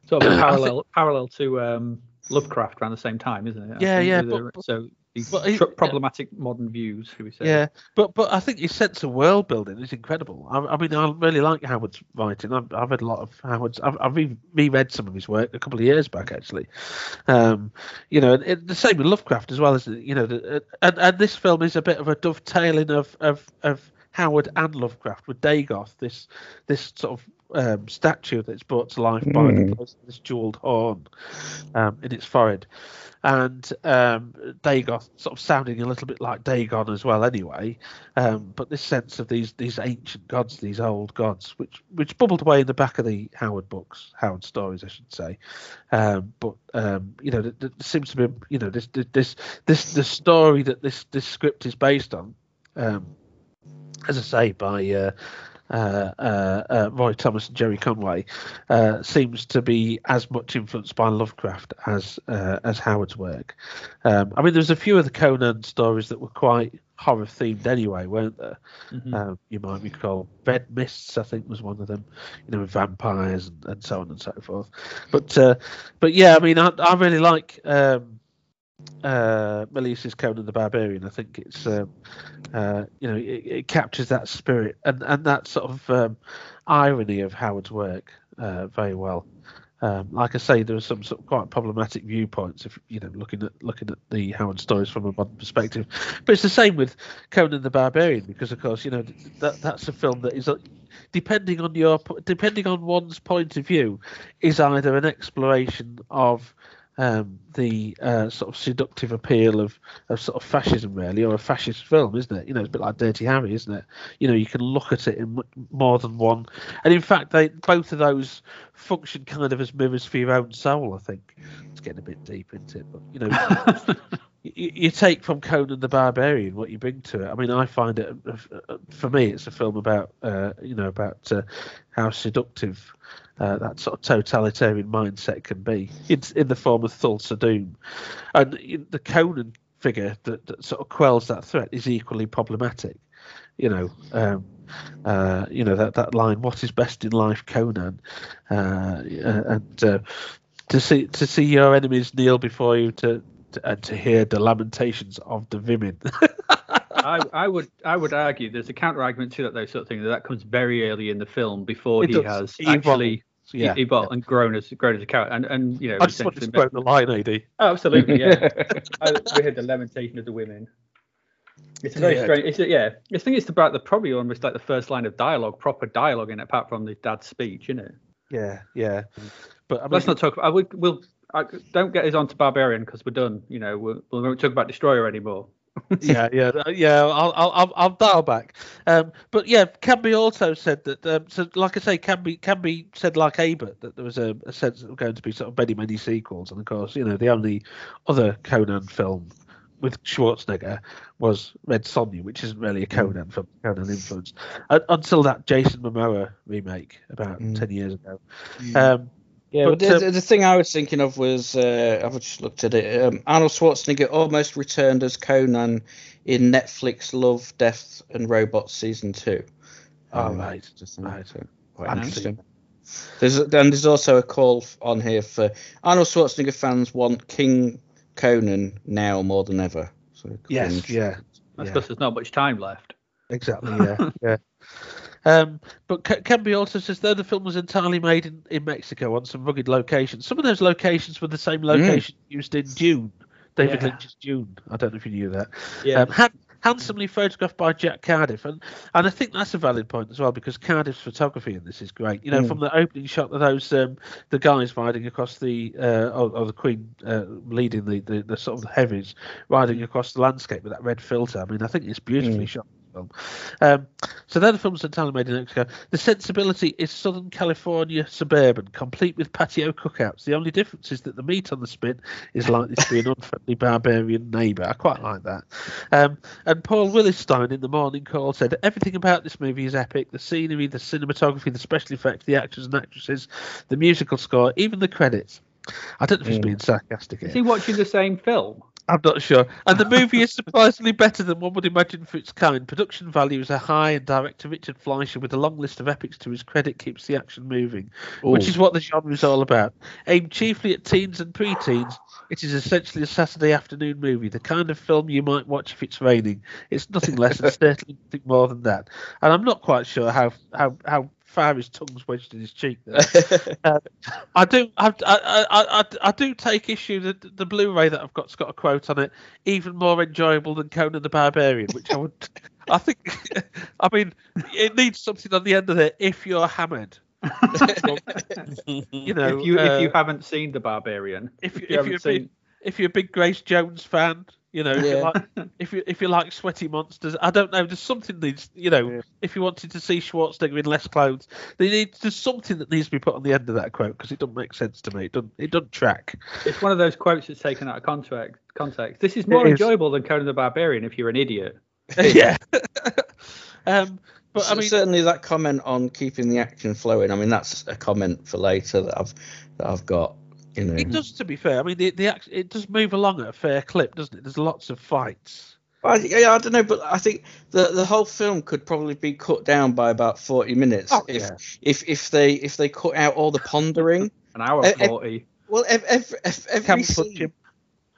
sort of parallel think, parallel to um, Lovecraft around the same time, isn't it? yeah, yeah. But, but, so these tr- problematic yeah. modern views, should we say? Yeah, but but I think his sense of world building is incredible. I, I mean, I really like Howard's writing. I've, I've read a lot of Howard's. I've, I've reread some of his work a couple of years back, actually. Um, you know, it, the same with Lovecraft as well, it? You know, the, and and this film is a bit of a dovetailing of of of Howard and Lovecraft with Dagoth, this this sort of um, statue that's brought to life by mm. this jeweled horn um, in its forehead and um, Dagoth sort of sounding a little bit like Dagon as well, anyway. Um, but this sense of these these ancient gods, these old gods, which which bubbled away in the back of the Howard books, Howard stories, I should say. Um, but um, you know, there, there, seems to be you know this this this the story that this this script is based on. Um, as I say, by uh, uh, uh, uh, Roy Thomas and Gerry Conway uh, seems to be as much influenced by Lovecraft as uh, as Howard's work. Um, I mean, there's a few of the Conan stories that were quite horror themed anyway, weren't there? Mhm. Um, you might recall Red Mists, I think, was one of them. You know, with vampires and, and so on and so forth. But uh, but yeah, I mean, I, I really like. Um, uh, Milius's Conan the Barbarian. I think it's um, uh, you know it, it captures that spirit and and that sort of um, irony of Howard's work uh, very well. Um, like I say, there are some sort of quite problematic viewpoints if you know looking at looking at the Howard stories from a modern perspective. But it's the same with Conan the Barbarian because, of course, you know that that's a film that is uh, depending on your depending on one's point of view is either an exploration of um, the uh, sort of seductive appeal of, of sort of fascism, really, or a fascist film, isn't it? You know, it's a bit like Dirty Harry, isn't it? You know, you can look at it in more than one, and in fact, they both of those function kind of as mirrors for your own soul. I think it's getting a bit deep into it, but you know. You, you take from Conan the Barbarian what you bring to it. I mean, I find it uh, for me, it's a film about uh, you know about uh, how seductive uh, that sort of totalitarian mindset can be in, in the form of Thulsa Doom. And the Conan figure that, that sort of quells that threat is equally problematic. You know, um, uh, you know that that line, "What is best in life, Conan?" Uh, and uh, to see to see your enemies kneel before you to. to and to hear the lamentations of the women. I, I would I would argue there's a counter argument to that though sort of thing that that comes very early in the film before It he does. has He actually yeah, evolved and grown as grown as a character and and you know I just want to quote the line, AD. Oh, absolutely yeah I, we heard the lamentation of the women it's a very Yeah. strange it's a, yeah I think it's about the probably almost like the first line of dialogue proper dialogue in it apart from the dad's speech isn't it Yeah, yeah. But I mean, let's not talk I would we'll I, don't get us on to barbarian because we're done you know we'll, we won't talk about destroyer anymore yeah, yeah, yeah. I'll, I'll, I'll, dial back. Um, but yeah, Canby also said that. Um, so, like I say, Canby, Canby said like Ebert that there was a, a sense of going to be sort of many, many sequels, and of course, you know, the only other Conan film with Schwarzenegger was Red Sonja, which isn't really a Conan film, Conan influenced, uh, until that Jason Momoa remake about Mm. ten years ago. Um, Yeah, But, but, the, um, the- the thing I was thinking of was uh, I've just looked at it. Um, Arnold Schwarzenegger almost returned as Conan in Netflix Love, Death and Robots season two. Oh, Um, right, just right. so quite I've interesting. There's and there's also a call on here for Arnold Schwarzenegger fans want King Conan now more than ever. So yes, yeah. that's yeah. because there's not much time left Exactly. Yeah. yeah. Um, but K- also says though the film was entirely made in, in Mexico on some rugged locations. Some of those locations were the same location used in Dune, David Yeah. Lynch's Dune. I don't know if you knew that. yeah Um, han- handsomely photographed by Jack Cardiff, and and I think that's a valid point as well because Cardiff's photography in this is great. You know, Mm. from the opening shot of those um, the guys riding across the uh, or, or the Queen uh, leading the, the the sort of heavies riding across the landscape with that red filter. I mean, I think it's beautifully Mm. shot. Film. Um, so they're the films that entirely made in Mexico. The sensibility is Southern California suburban, complete with patio cookouts. The only difference is that the meat on the spit is likely to be an unfriendly barbarian neighbour. I quite like that. Um, and Paul Willistein in the morning call said everything about this movie is epic. The scenery, the cinematography, the special effects, the actors and actresses, the musical score, even the credits. I don't know if he's Mm. being sarcastic. is he watching the same film I'm not sure. And the movie is surprisingly better than one would imagine for its kind. Production values are high, and director Richard Fleischer, with a long list of epics to his credit, keeps the action moving, which is what the genre is all about. Aimed chiefly at teens and pre-teens, it is essentially a Saturday afternoon movie, the kind of film you might watch if it's raining. It's nothing less and certainly nothing more than that. And I'm not quite sure how how how far his tongue's wedged in his cheek there. Uh, I do. I, I, I, I, I do take issue that the Blu-ray that I've got's got a quote on it, even more enjoyable than Conan the Barbarian, which I would. I think. I mean, it needs something on the end of it. If you're hammered, you know. if you uh, if you haven't seen the barbarian if you if you if haven't you're seen big, if you're a big Grace Jones fan, you know, if, you like, if you if you like sweaty monsters, I don't know. There's something needs, you know, Yeah. if you wanted to see Schwarzenegger in less clothes, they need there's something that needs to be put on the end of that quote because it doesn't make sense to me. It doesn't it doesn't track. it's one of those quotes that's taken out of context context this is more is. enjoyable than conan the barbarian if you're an idiot yeah. um, but I mean, certainly that comment on keeping the action flowing. I mean, that's a comment for later that I've that I've got. You know, it does. To be fair, I mean, the the it does move along at a fair clip, doesn't it? There's lots of fights. I, yeah, I don't know, but I think the the whole film could probably be cut down by about forty minutes Oh, if yeah. if if they if they cut out all the pondering. An hour forty. Well, ev- ev- ev- every Camel scene,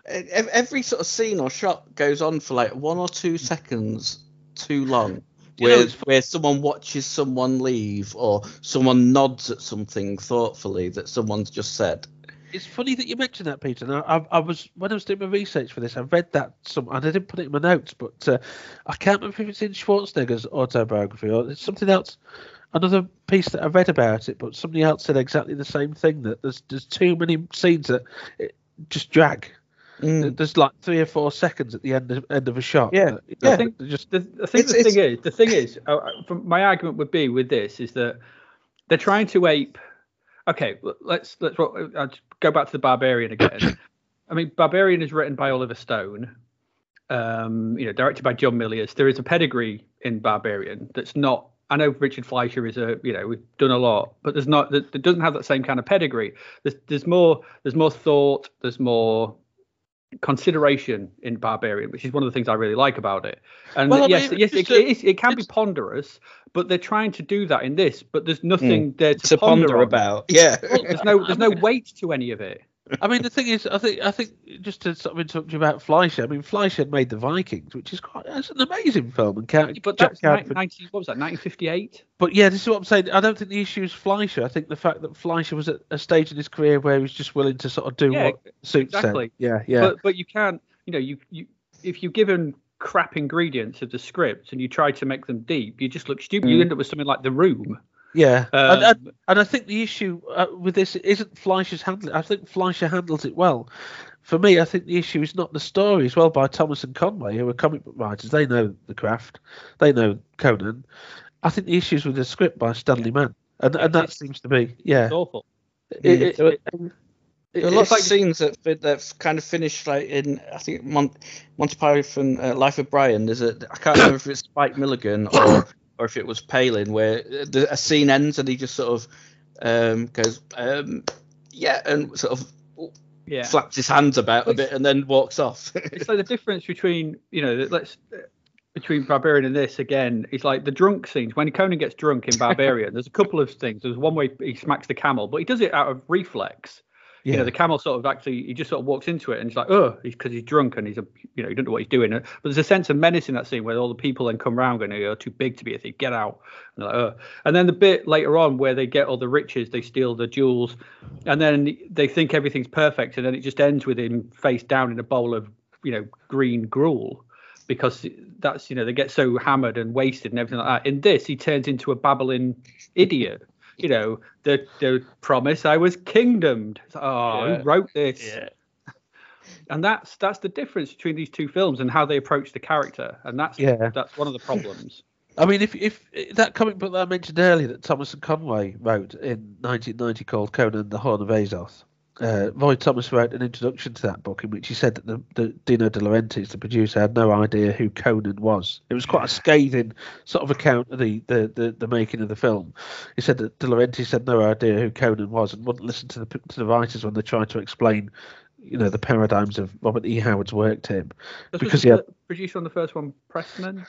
every sort of scene or shot goes on for like one or two seconds too long. You know, Where, where someone watches someone leave or someone nods at something thoughtfully that someone's just said. It's funny that you mentioned that, Peter. Now, I, I was when I was doing my research for this, I read that some, and I didn't put it in my notes, but uh, I can't remember if it's in Schwarzenegger's autobiography or it's something else. Another piece that I read about it, but somebody else said exactly the same thing. That there's there's too many scenes that it just drag. Mm. There's like three or four seconds at the end of end of a shot. Yeah, that- yeah. that- think- just The, I think the thing is, the thing is, uh, uh, from my argument would be with this is that they're trying to ape. Okay, let's let's uh, go back to the Barbarian again. I mean, Barbarian is written by Oliver Stone, um, you know, directed by John Milius. There is a pedigree in Barbarian that's not. I know Richard Fleischer is a, you know, we've done a lot, but there's not. That doesn't have that same kind of pedigree. There's there's more. There's more thought. There's more consideration in Barbarian, which is one of the things I really like about it. And Well, yes, mean, yes, it, a- it, is, it can be ponderous, but they're trying to do that in this. But there's hmm. nothing there to, to ponder on. about. Yeah. There's no there's no weight to any of it. I mean, the thing is, I think, I think, just to sort of interrupt you about Fleischer. I mean, Fleischer made the Vikings, which is quite, that's an amazing film, and can't, But that's 90, what was that 1958? But yeah, this is what I'm saying. I don't think the issue is Fleischer. I think the fact that Fleischer was at a stage in his career where he was just willing to sort of do Yeah, what suits exactly. him. Yeah, yeah. But but you can't you know you you if you're given crap ingredients of the script and you try to make them deep, you just look stupid. You Mm. end up with something like The Room. Yeah. Um, and, and, and I think the issue uh, with this isn't Fleischer's handling. I think Fleischer handles it well. For me, I think the issue is not the story as well by Thomas and Conway, who are comic book writers. They know the craft. They know Conan. I think the issue is with the script by Stanley Mann. And, and that It's- seems to be, yeah. It's awful. It- it- There are- it- There are it's lots like- of scenes that fit- that kind of finished like in I think Mon- Monty Python uh, Life of Brian. There's a I can't remember if it's Spike Milligan or or if it was Palin where the, a scene ends and he just sort of um, goes um, yeah and sort of Yeah. flaps his hands about a bit and then walks off. it's like the difference between you know let's between barbarian and this again is like the drunk scenes when conan gets drunk in barbarian there's a couple of things there's one way he smacks the camel but he does it out of reflex you know the camel sort of actually he just sort of walks into it and he's like oh he's because he's drunk and he's a you know you don't know what he's doing. But there's a sense of menace in that scene where all the people then come around going you're too big to be a thief get out. And like oh. And then the bit later on where they get all the riches they steal the jewels and then they think everything's perfect and then it just ends with him face down in a bowl of you know green gruel because that's you know they get so hammered and wasted and everything like that. In this he turns into a babbling idiot you know the the promise i was kingdomed oh Yeah. who wrote this yeah. and that's that's the difference between these two films and how they approach the character and that's Yeah. that's one of the problems I mean, if if that comic book that I mentioned earlier that Thomas and Conway wrote in 1990 called Conan the Horn of Azoth, uh, Roy Thomas wrote an introduction to that book in which he said that the, the Dino De Laurentiis, the producer, had no idea who Conan was. It was quite a scathing sort of account of the, the, the, the making of the film. He said that De Laurentiis had no idea who Conan was and wouldn't listen to the to the writers when they tried to explain, you know, the paradigms of Robert E. Howard's work to him. This Because was he the had- producer on the first one pressman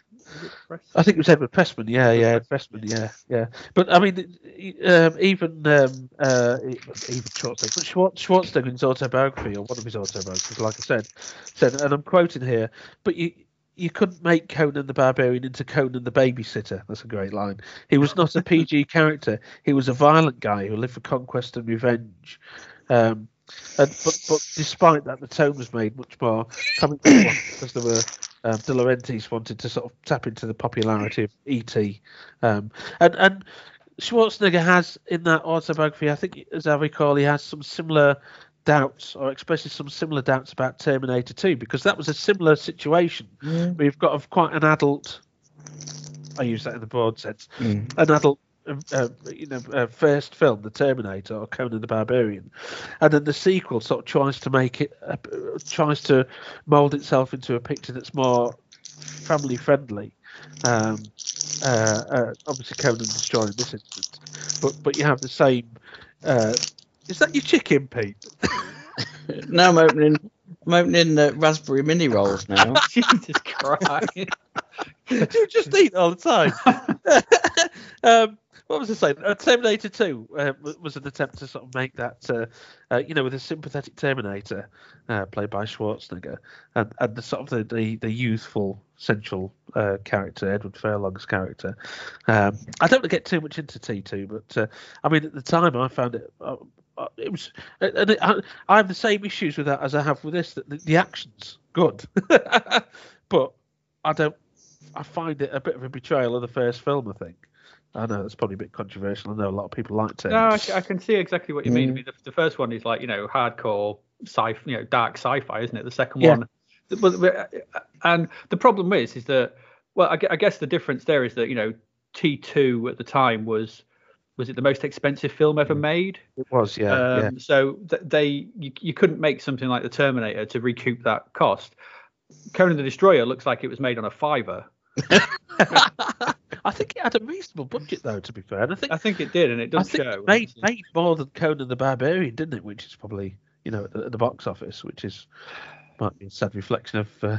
I think it was Edward Pressman. Yeah, yeah, Pressman. Yeah, yeah. But I mean, um, even um, uh, even Schwarzenegger, but Schwar- Schwarzenegger in his autobiography or one of his autobiographies, like I said, said, and I'm quoting here, but you. You couldn't make Conan the Barbarian into Conan the Babysitter. That's a great line. He was not a PG character. He was a violent guy who lived for conquest and revenge. Um, and, but, but despite that, the tone was made much more one because there were um, De Laurentiis wanted to sort of tap into the popularity of ET, um, and and Schwarzenegger has in that autobiography, I think, as I recall, he has some similar doubts or expresses some similar doubts about Terminator 2 because that was a similar situation where you've got a, quite an adult. I use that in the broad sense. An adult. Uh, uh, you know, uh, first film, The Terminator or Conan the Barbarian, and then the sequel sort of tries to make it, uh, tries to mold itself into a picture that's more family friendly. Um, uh, uh, obviously, Conan destroying this instance, but but you have the same. Uh, is that your chicken, Pete? now I'm opening. I'm opening uh, raspberry mini rolls now. Jesus Christ. you just eat all the time. um, what was I saying? Uh, Terminator 2 uh, was an attempt to sort of make that, uh, uh, you know, with a sympathetic Terminator uh, played by Schwarzenegger, and, and the sort of the, the, the youthful central uh, character, Edward Furlong's character. Um, I don't want to get too much into T2, but I mean, at the time I found it. it was, and it, I, I, have the same issues with that as I have with this. That the, the action's good, but I don't. I find it a bit of a betrayal of the first film. I think. I know that's probably a bit controversial. I know a lot of people liked it. No, I, I can see exactly what you mean. Mm. I mean, the, the, first one is like you know hardcore sci, you know, dark sci-fi, isn't it? The second yeah. one, but, uh, and the problem is, is that well, I, I guess the difference there is that you know T two at the time was was it the most expensive film ever mm. made? It was, yeah. Um, yeah. So th- they you, you couldn't make something like the Terminator to recoup that cost. Conan the Destroyer looks like it was made on a fiver. I think it had a reasonable budget, though. To be fair, and I think I think it did, and it does show. It made made more than Conan the Barbarian, didn't it? Which is probably you know at the, at the box office, which is might be a sad reflection of uh,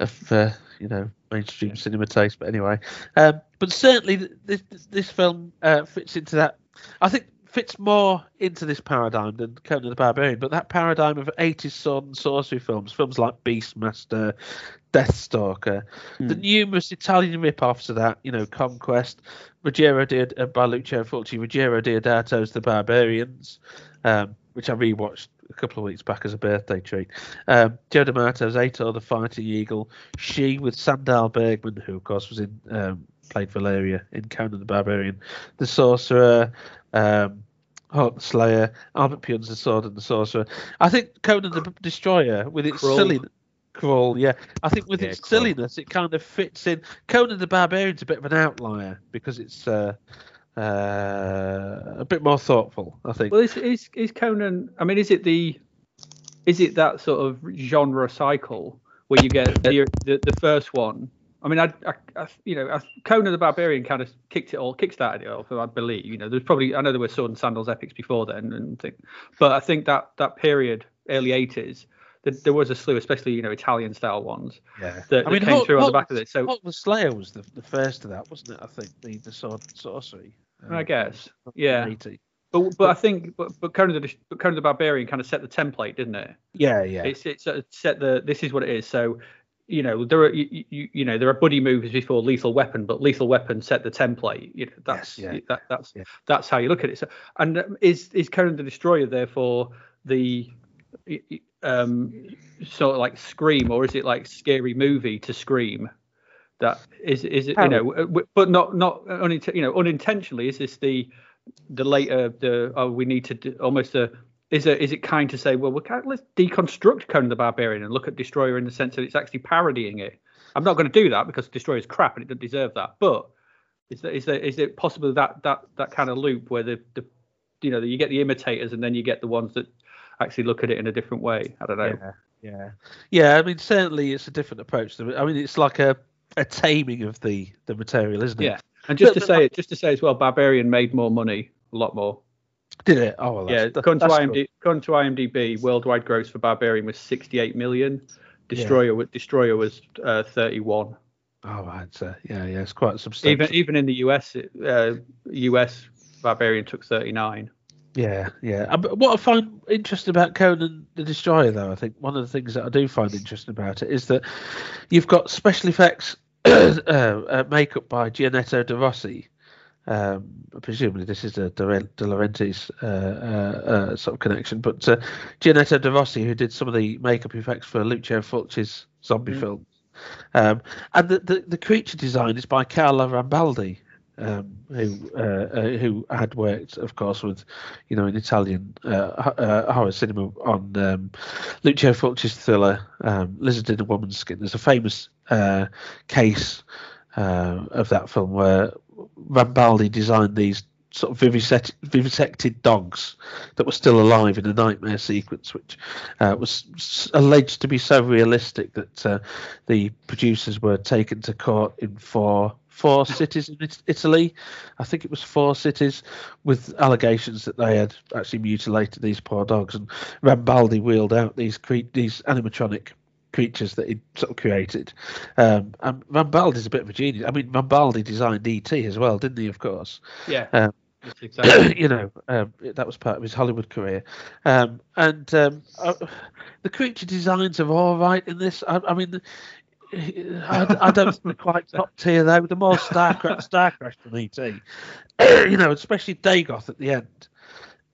of uh, you know mainstream cinema taste. But anyway, um, but certainly this this film uh, fits into that. I think fits more into this paradigm than Conan the Barbarian, but that paradigm of 80s sword and sorcery films, films like Beastmaster, Deathstalker, mm. the numerous Italian rip-offs of that, you know, Conquest, Ruggiero did uh, by Lucio Fulci, Ruggiero Deodato's The Barbarians, um, which I rewatched a couple of weeks back as a birthday treat. Um, Joe D'Amato's Ator the Fighting Eagle, She with Sandahl Bergman, who of course was in um, played Valeria in Conan the Barbarian, The Sorcerer, um, Slayer, Albert Pyun's The Sword and the Sorcerer. I think Conan the Destroyer, with its Krull. silliness, Krull, yeah. I think with yeah, its silliness, it kind of fits in. Conan the Barbarian's a bit of an outlier because it's uh, uh, a bit more thoughtful. I think. Well, is, is is Conan? I mean, is it the is it that sort of genre cycle where you get the the, the first one I mean, I, I, I you know, I, Conan the Barbarian kind of kicked it all, kickstarted it off, I believe, you know, there's probably I know there were sword and sandals epics before then, and think, but I think that that period, early '80s, there was a slew, especially you know Italian style ones. Yeah. That, I mean, came Hot, through on the back of it. So Hawk the Slayer was the, the first of that, wasn't it? I think the the sword sorcery. I guess. Yeah. But, but I think but, but Conan the but Conan the Barbarian kind of set the template, didn't it? Yeah, yeah. It's it's set the this is what it is. So you know there are you, you, you, know there are buddy movies before Lethal Weapon, but Lethal Weapon set the template. You know that's yes, yeah. that, that's yeah. that's how you look at it. So and um, is is Conan the Destroyer therefore the um sort of like Scream or is it like scary movie to Scream? That is is it you know but not not only you know unintentionally is this the the later the oh we need to do, almost a is it is it kind to say, well, we can't, let's deconstruct Conan the Barbarian and look at Destroyer in the sense that it's actually parodying it? I'm not going to do that because Destroyer is crap and it doesn't deserve that. But is there, is there is it possible that that that kind of loop where the, the you know you get the imitators and then you get the ones that actually look at it in a different way? I don't know. Yeah, yeah, yeah. I mean, certainly it's a different approach. To. I mean, it's like a a taming of the the material, isn't it? Yeah. And just but, to say it, just to say as well, Barbarian made more money, a lot more. Did it? Oh, well, yeah. According to, IMDb, according to IMDb, worldwide gross for Barbarian was 68 million. Destroyer, yeah. Destroyer was uh, 31. Oh, right. So, yeah, yeah, it's quite substantial. Even even in the US, uh, US Barbarian took 39. Yeah, yeah. Um, what I find interesting about Conan the Destroyer, though, I think one of the things that I do find interesting about it is that you've got special effects uh, uh, makeup by Giannetto De Rossi, um, presumably, this is a De, Laurentiis uh, uh, uh, sort of connection, but uh, Giannetto De Rossi, who did some of the makeup effects for Lucio Fulci's zombie mm. film, um, and the, the, the creature design is by Carlo Rambaldi, um, who uh, uh, who had worked, of course, with you know in Italian uh, horror cinema on um, Lucio Fulci's thriller um, Lizard in a Woman's Skin. There's a famous case of that film where Rambaldi designed these sort of vivisect, vivisected dogs that were still alive in a nightmare sequence, which uh, was alleged to be so realistic that uh, the producers were taken to court in four four cities in Italy. I think it was four cities with allegations that they had actually mutilated these poor dogs, and Rambaldi wheeled out these cre- these animatronic creatures that he sort of created. Um, and Rambaldi's a bit of a genius. I mean, Rambaldi designed ET as well, didn't he? Of course. Yeah. Um, exactly. you know, um, that was part of his Hollywood career. Um, and um, uh, the creature designs are all right in this. I, I mean, I, I don't think they're quite top tier though. The more Star Crash, Star Crash than ET. you know, especially Dagoth at the end.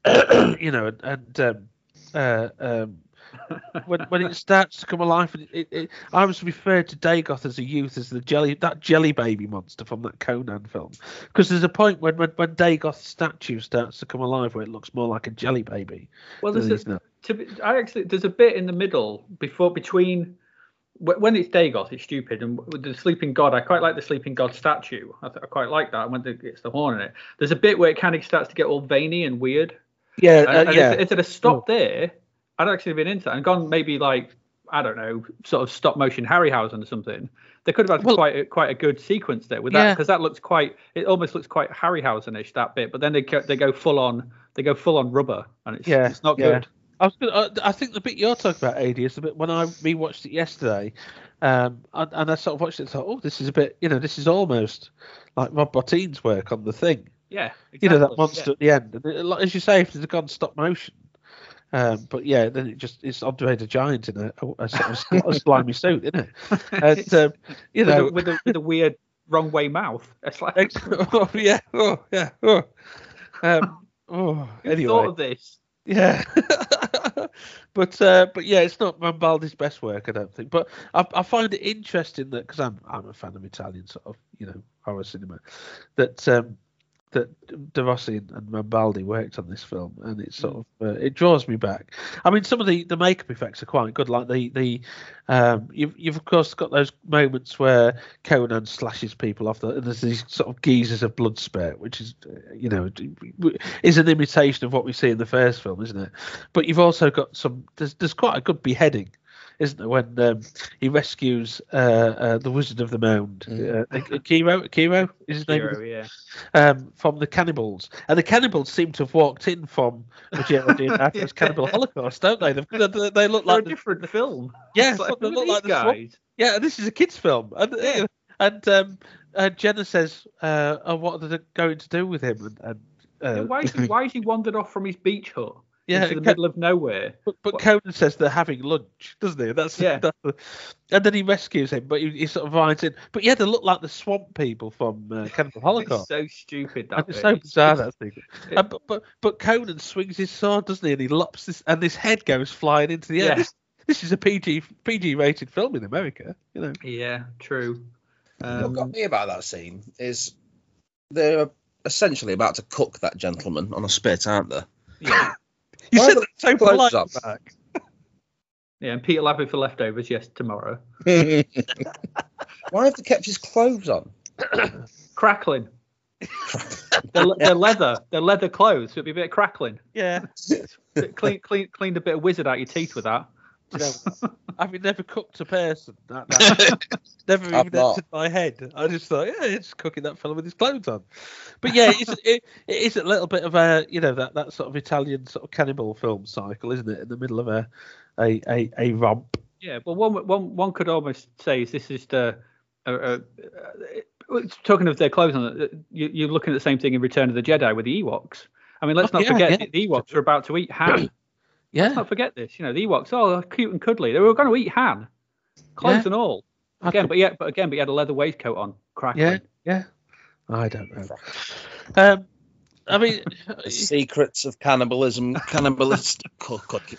you know, and, and um, uh, um, when when it starts to come alive, and it, it, it, I was referred to Dagoth as a youth as the jelly that jelly baby monster from that Conan film, because there's a point when when when Dagoth's statue starts to come alive where it looks more like a jelly baby. Well, there's he's a, to be, I actually there's a bit in the middle before between wh- when it's Dagoth, it's stupid, and with the sleeping god, I quite like the sleeping god statue. I, th- I quite like that. When the, it's the horn in it, there's a bit where it kind of starts to get all veiny and weird. Yeah, uh, and yeah. if, if it had stopped there, I'd actually been into that and gone maybe like I don't know, sort of stop motion Harryhausen or something. They could have had Well- quite a, quite a good sequence there with that Yeah. because that looks quite. It almost looks quite Harryhausen-ish that bit, but then they go, they go full on they go full on rubber and it's Yeah, it's not yeah. good. I was gonna, uh, I think the bit you're talking about, AD, is the bit when I rewatched it yesterday, um, and, and I sort of watched it and thought, oh, this is a bit, you know, this is almost like Rob Bottin's work on the thing. Yeah, exactly. You know, that monster yeah. at the end. And it, like- as you say, if it had gone stop motion, um, but yeah, then it just it's Andre the Giant in a, a, a sort of a slimy suit, isn't it? And um, you with, know, a, with, a, with a weird wrong way mouth. It's like oh, yeah, oh yeah, oh, um, oh. who Anyway, thought of this? Yeah, but uh, but yeah, it's not Rambaldi's best work, I don't think. But I, I find it interesting that because I'm I'm a fan of Italian sort of you know horror cinema, that um, that De Rossi and, and Rambaldi worked on this film, and it sort of uh, it draws me back. I mean, some of the, the makeup effects are quite good, like the the um, you've you've of course got those moments where Conan slashes people off, the, and there's these sort of geysers of blood spurt, which is uh, you know is an imitation of what we see in the first film, isn't it? But you've also got some. There's there's quite a good beheading, isn't there? When um, he rescues uh, uh, the Wizard of the Mound, uh, Kiro, Kiro is his name, Hero, yeah. um, from the cannibals, and the cannibals seem to have walked in from Ruggiero Deodato's Cannibal Holocaust, don't they? They, they, they look They're like a different film. Yeah, like, they look like these the guys. yeah, this is a kids' film, and Yeah. and um, uh, Jenna says, uh, oh, "What are they going to do with him?" And, and uh, why is he why is he wandered off from his beach hut Yeah, into the it middle of nowhere? But, but What- Conan says they're having lunch, doesn't he? That's Yeah. That's the, and then he rescues him, but he, he sort of rides in. But yeah, they look like the swamp people from uh, Cannibal It's Holocaust. so stupid that And it's so bizarre it's- that thing. And, but, but but Conan swings his sword, doesn't he? And he lops this, and this head goes flying into the air. Yeah. This, this is a PG PG rated film in America, you know. Yeah, true. what got Um, me about that scene is they're essentially about to cook that gentleman on a spit, aren't they? yeah, You Why said the that so polite, up? Mark. yeah, and Peter Lappy for leftovers. Yes, tomorrow. Why have they kept his clothes on? Crackling. they're, they're leather. They're leather clothes. So it'd be a bit of crackling. Yeah. Clean, clean, cleaned a bit of wizard out your teeth with that. Know, having never cooked a person, that, that never I've even not. entered my head. I just thought, yeah, it's cooking that fellow with his clothes on. But yeah, it's, it, it is a little bit of a, you know, that, that sort of Italian sort of cannibal film cycle, isn't it? In the middle of a a, a, a romp. Yeah, well, one one one could almost say is this is the. Uh, uh, uh, talking of their clothes on, you, you're looking at the same thing in Return of the Jedi with the Ewoks. I mean, let's Oh, not yeah, forget yeah. the, Ewoks are about to eat Han. Let's not forget this. You know, the Ewoks, oh, they're cute and cuddly. They were going to eat Han, clothes Yeah. and all. Again, but yeah, but again, but he had a leather waistcoat on, crackling. Yeah. Yeah. I don't know. Um, I mean, The secrets of cannibalism, cannibalistic cooking.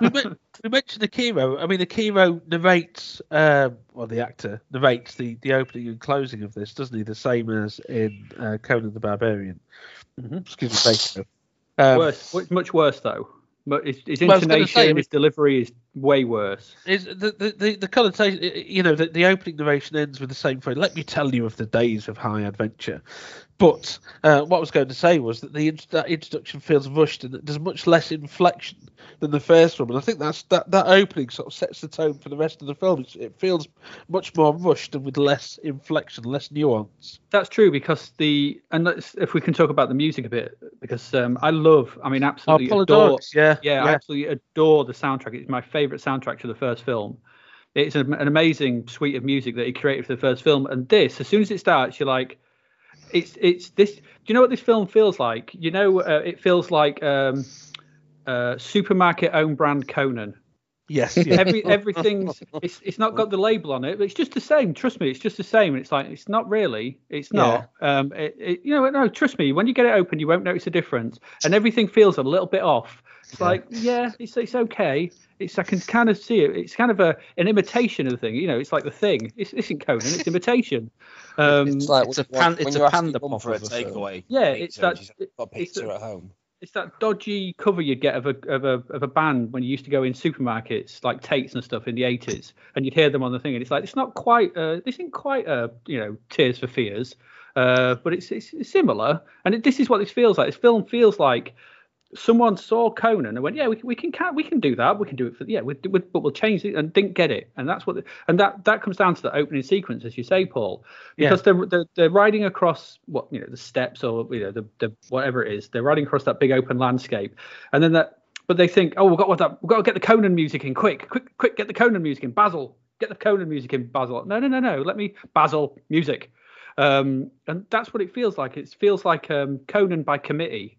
we, men- we mentioned Akiro. I mean, the Akiro narrates, um, well, the actor narrates the, the opening and closing of this, doesn't he? The same as in uh, Conan the Barbarian. Excuse me, Beto. Um, Worse, it's much worse though. But his, his Well, I was gonna intonation, say, his delivery is way worse. Is the the the, the connotation? You know, the, the opening narration ends with the same phrase. Let me tell you of the days of high adventure. But uh, what I was going to say was that the int- that introduction feels rushed and that there's much less inflection than the first one. And I think that's that that opening sort of sets the tone for the rest of the film. It's, it feels much more rushed and with less inflection, less nuance. That's true because the and let's, if we can talk about the music a bit because um, I love, I mean, absolutely Oh, adore, Poledouris, yeah, yeah, I absolutely adore the soundtrack. It's my favorite soundtrack to the first film. It's an, an amazing suite of music that he created for the first film, and this, as soon as it starts, you're like, it's it's this. Do you know what this film feels like? You know, uh, it feels like um, uh, supermarket own brand Conan. Yes, yeah. Every everything's it's it's not got the label on it, but it's just the same. Trust me, it's just the same. And it's like it's not really. It's not. Um, it, it, you know, no, trust me. When you get it open, you won't notice a difference, and everything feels a little bit off. It's like, yeah, it's it's okay. It's I can kind of see it. It's kind of a an imitation of the thing. You know, it's like the thing. It's this isn't Conan. It's imitation. Um, it's like it's a pan- it's a ask your panda pop for a of a takeaway. Yeah, pizza it's that- she's got it's pizza the- at home. it's that dodgy cover you'd get of a of a of a band when you used to go in supermarkets like Tate's and stuff in the eighties, and you'd hear them on the thing, and it's like it's not quite uh, this isn't quite uh you know Tears for Fears, uh, but it's, it's it's similar, and it, this is what this feels like. This film feels like someone saw Conan and went, yeah, we, we can can we can do that, we can do it for yeah, we, we, but we'll change it and didn't get it, and that's what the, and that that comes down to the opening sequence, as you say, Paul, Yeah. because they're, they're they're riding across what you know the steps or you know the, the whatever it is, they're riding across that big open landscape, and then that. But they think, oh, we've got what that, we've got to get the Conan music in, quick, quick, quick, get the Conan music in, Basil, get the Conan music in, Basil. No, no, no, no, let me Basil music, um, and that's what it feels like. It feels like um, Conan by committee.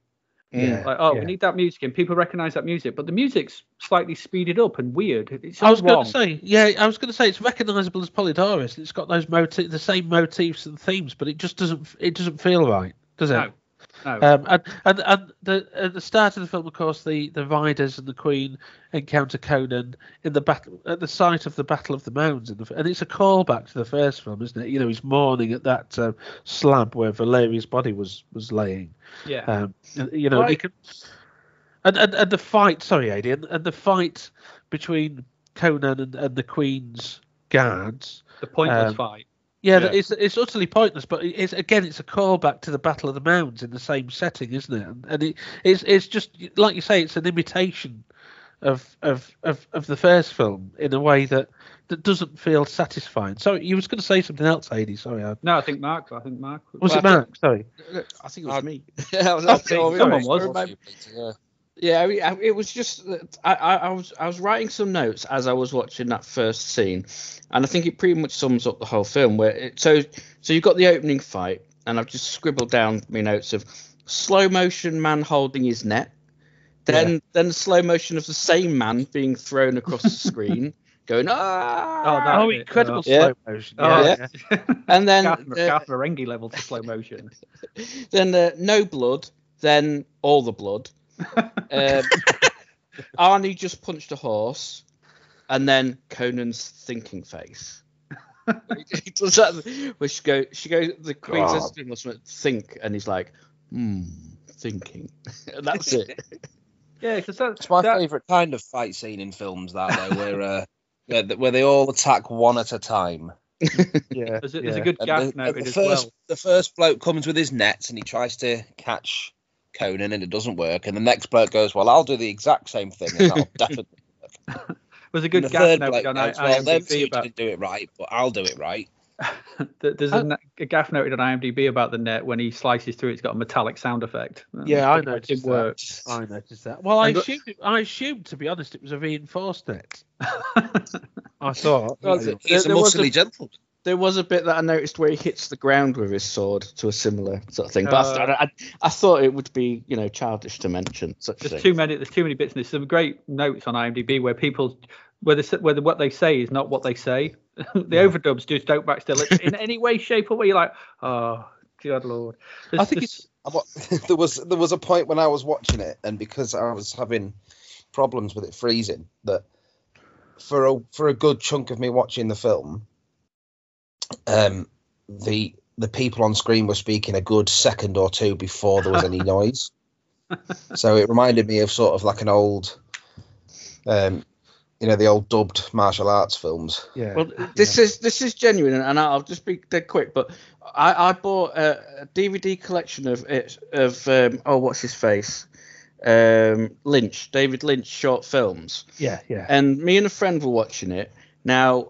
Yeah. Like, oh, yeah. we need that music, and people recognise that music, but the music's slightly speeded up and weird. It's I was going to say, yeah, I was going to say it's recognisable as Poledouris. It's got those motif, the same motifs and themes, but it just doesn't, it doesn't feel right, does it? No. No. Um, and and, and the, at the start of the film, of course, the, the riders and the Queen encounter Conan in the battle at the site of the Battle of the Mounds, in the, and it's a callback to the first film, isn't it? You know, he's mourning at that um, slab where Valeria's body was was laying. yeah. Um, and, you know, Right. he can, and, and and the fight. Sorry, Adi, and, and the fight between Conan and, and the Queen's guards. the pointless um, fight. Yeah, Yeah. it's it's utterly pointless. But it's again, it's a callback to the Battle of the Mounds in the same setting, isn't it? And, and it, it's it's just like you say, it's an imitation of of of of the first film in a way that that doesn't feel satisfying. So you was going to say something else, Adi. Sorry, I, No, I think Mark. I think Mark. was Well, it I Mark? Sorry. I think it was Uh, me. Yeah, I was, I think someone was. Yeah. Yeah, I mean, it was just I, I, I was I was writing some notes as I was watching that first scene, and I think it pretty much sums up the whole film. Where it, so so you've got the opening fight, and I've just scribbled down my notes of slow motion man holding his net, then then slow motion of the same man being thrown across the screen, going ah, Oh, that- Oh, bit, incredible uh, Yeah. slow motion. Oh, Yeah, yeah. and then Garth, uh, Garth Marenghi level to slow motion. then uh, no blood, then all the blood. Um, Arnie just punched a horse, and then Conan's thinking face. he does that. Where she go, she goes. The queen says to him or something, "Think," and he's like, "Hmm, thinking." and that's it. Yeah, because that, It's my that- favourite kind of fight scene in films. That though, where uh, where, where they all attack one at a time. yeah. There's a, there's yeah. a good And gaff the, noted the as first well. the first bloke comes with his nets and he tries to catch Conan and it doesn't work. And the next bloke goes, "Well, I'll do the exact same thing and that'll definitely." There's a And good the gaff third bloke on goes, "Well, them two about didn't do it right, but I'll do it right." there's Oh. a, a gaff noted on IMDb about the net when he slices through. It's got a metallic sound effect. Yeah, I It noticed that. works. I noticed that. Well, I And the- assumed, I assumed, to be honest, it was a reinforced net. I thought. Well, you know. He's a there was muscly a- gentleman. There was a bit that I noticed where he hits the ground with his sword to a similar sort of thing. But I, Uh, I, I thought it would be, you know, childish to mention such There's things. too many. There's too many bits. And there's some great notes on IMDb where people, where, the, where the, what they say is not what they say. the overdubs just don't match their lips in any way, shape, or way. You're like, oh, God Lord. I think it's. I wa- there was there was a point when I was watching it, and because I was having problems with it freezing, that for a for a good chunk of me watching the film, um, the the people on screen were speaking a good second or two before there was any noise. So it reminded me of sort of like an old, um, you know, the old dubbed martial arts films. Yeah. Well, this is this is genuine, and I'll just be dead quick. But I, I bought a, a DVD collection of it of um, oh, what's his face, um, Lynch, David Lynch short films, Yeah, yeah. and me and a friend were watching it. Now,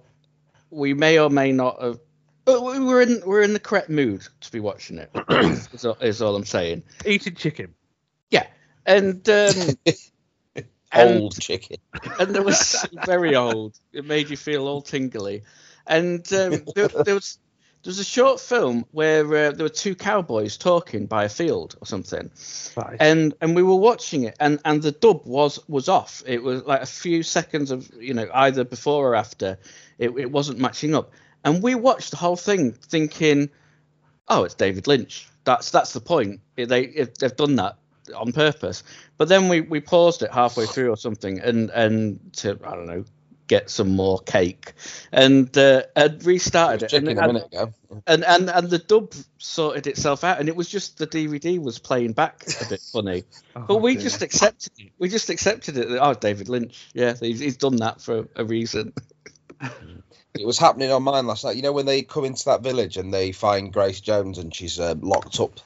we may or may not have, but we were in we're in the correct mood to be watching it. is, all, is all I'm saying. Eating chicken. Yeah, and um, and- Old chicken. and there was very old. It made you feel all tingly. And um, there, there was there was a short film where uh, there were two cowboys talking by a field or something, Right. and and we were watching it, and and the dub was was off. It was like a few seconds of you know either before or after. It it wasn't matching up, and we watched the whole thing thinking, oh, it's David Lynch. That's that's the point. They they've done that on purpose. But then we, we paused it halfway through or something, and and to I don't know get some more cake, and uh, and restarted it, and, and, and and and the dub sorted itself out, and it was just the DVD was playing back a bit funny, Oh, but we dear. just accepted it. We just accepted it. Oh, David Lynch, yeah, he's, he's done that for a reason. It was happening on mine last night. You know when they come into that village and they find Grace Jones and she's uh, locked up,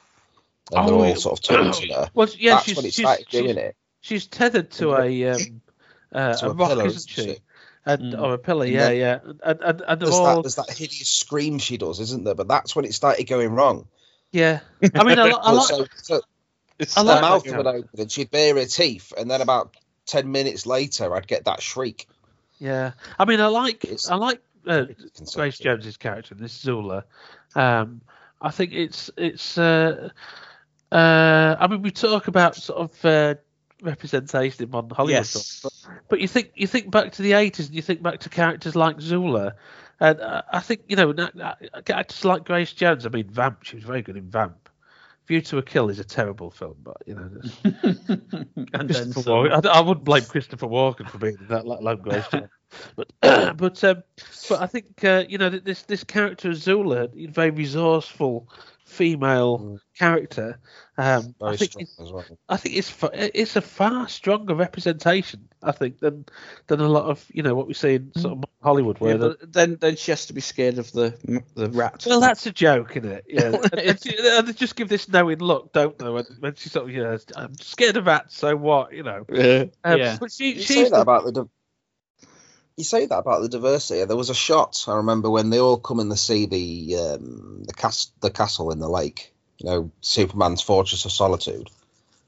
and they're Oh, all sort of talking to her. Well, yeah, That's she's when it she's, started she's, doing it. she's tethered to a um, uh, To a, a rock, pillar, isn't isn't she? she? And, Mm. Or a pillar, And yeah, then- yeah. And and, and they're There's all that, there's that hideous scream she does, isn't there? But that's when it started going wrong. yeah. I mean, I, li- I Well, like so, so It's I her like mouth would open and she'd bare her teeth, and then about ten minutes later, I'd get that shriek. yeah. I mean, I like It's- I like uh, Grace Conceptual. Jones's character. This Zula. Um, I think it's it's. Uh, uh, I mean, we talk about sort of uh, representation in modern Hollywood, stuff, yes. but you think you think back to the eighties and you think back to characters like Zula, and uh, I think you know na- na- characters like Grace Jones. I mean, Vamp. She was very good in Vamp. View to a Kill is a terrible film, but you know. that's- and then Christopher some. Walken. I, I wouldn't blame Christopher Walken for being that, let alone Grace Jones. But but um, but I think uh, you know this this character Azula, a very resourceful female Mm. character. Um, I think strong it's, as well. I think it's it's a far stronger representation. I think than than a lot of you know what we see in sort of Hollywood where Yeah, the, then then she has to be scared of the the rat. well, that's a joke, isn't it? Yeah, and, and she- they just give this knowing look, don't they? When, when she sort of, you know, I'm scared of rats, so what? You know. Yeah. Um, Yeah. But she, You say she's that the, about the. You say that about the diversity. There was a shot I remember when they all come in to see the um, the cast the castle in the lake. You know, Superman's Fortress of Solitude,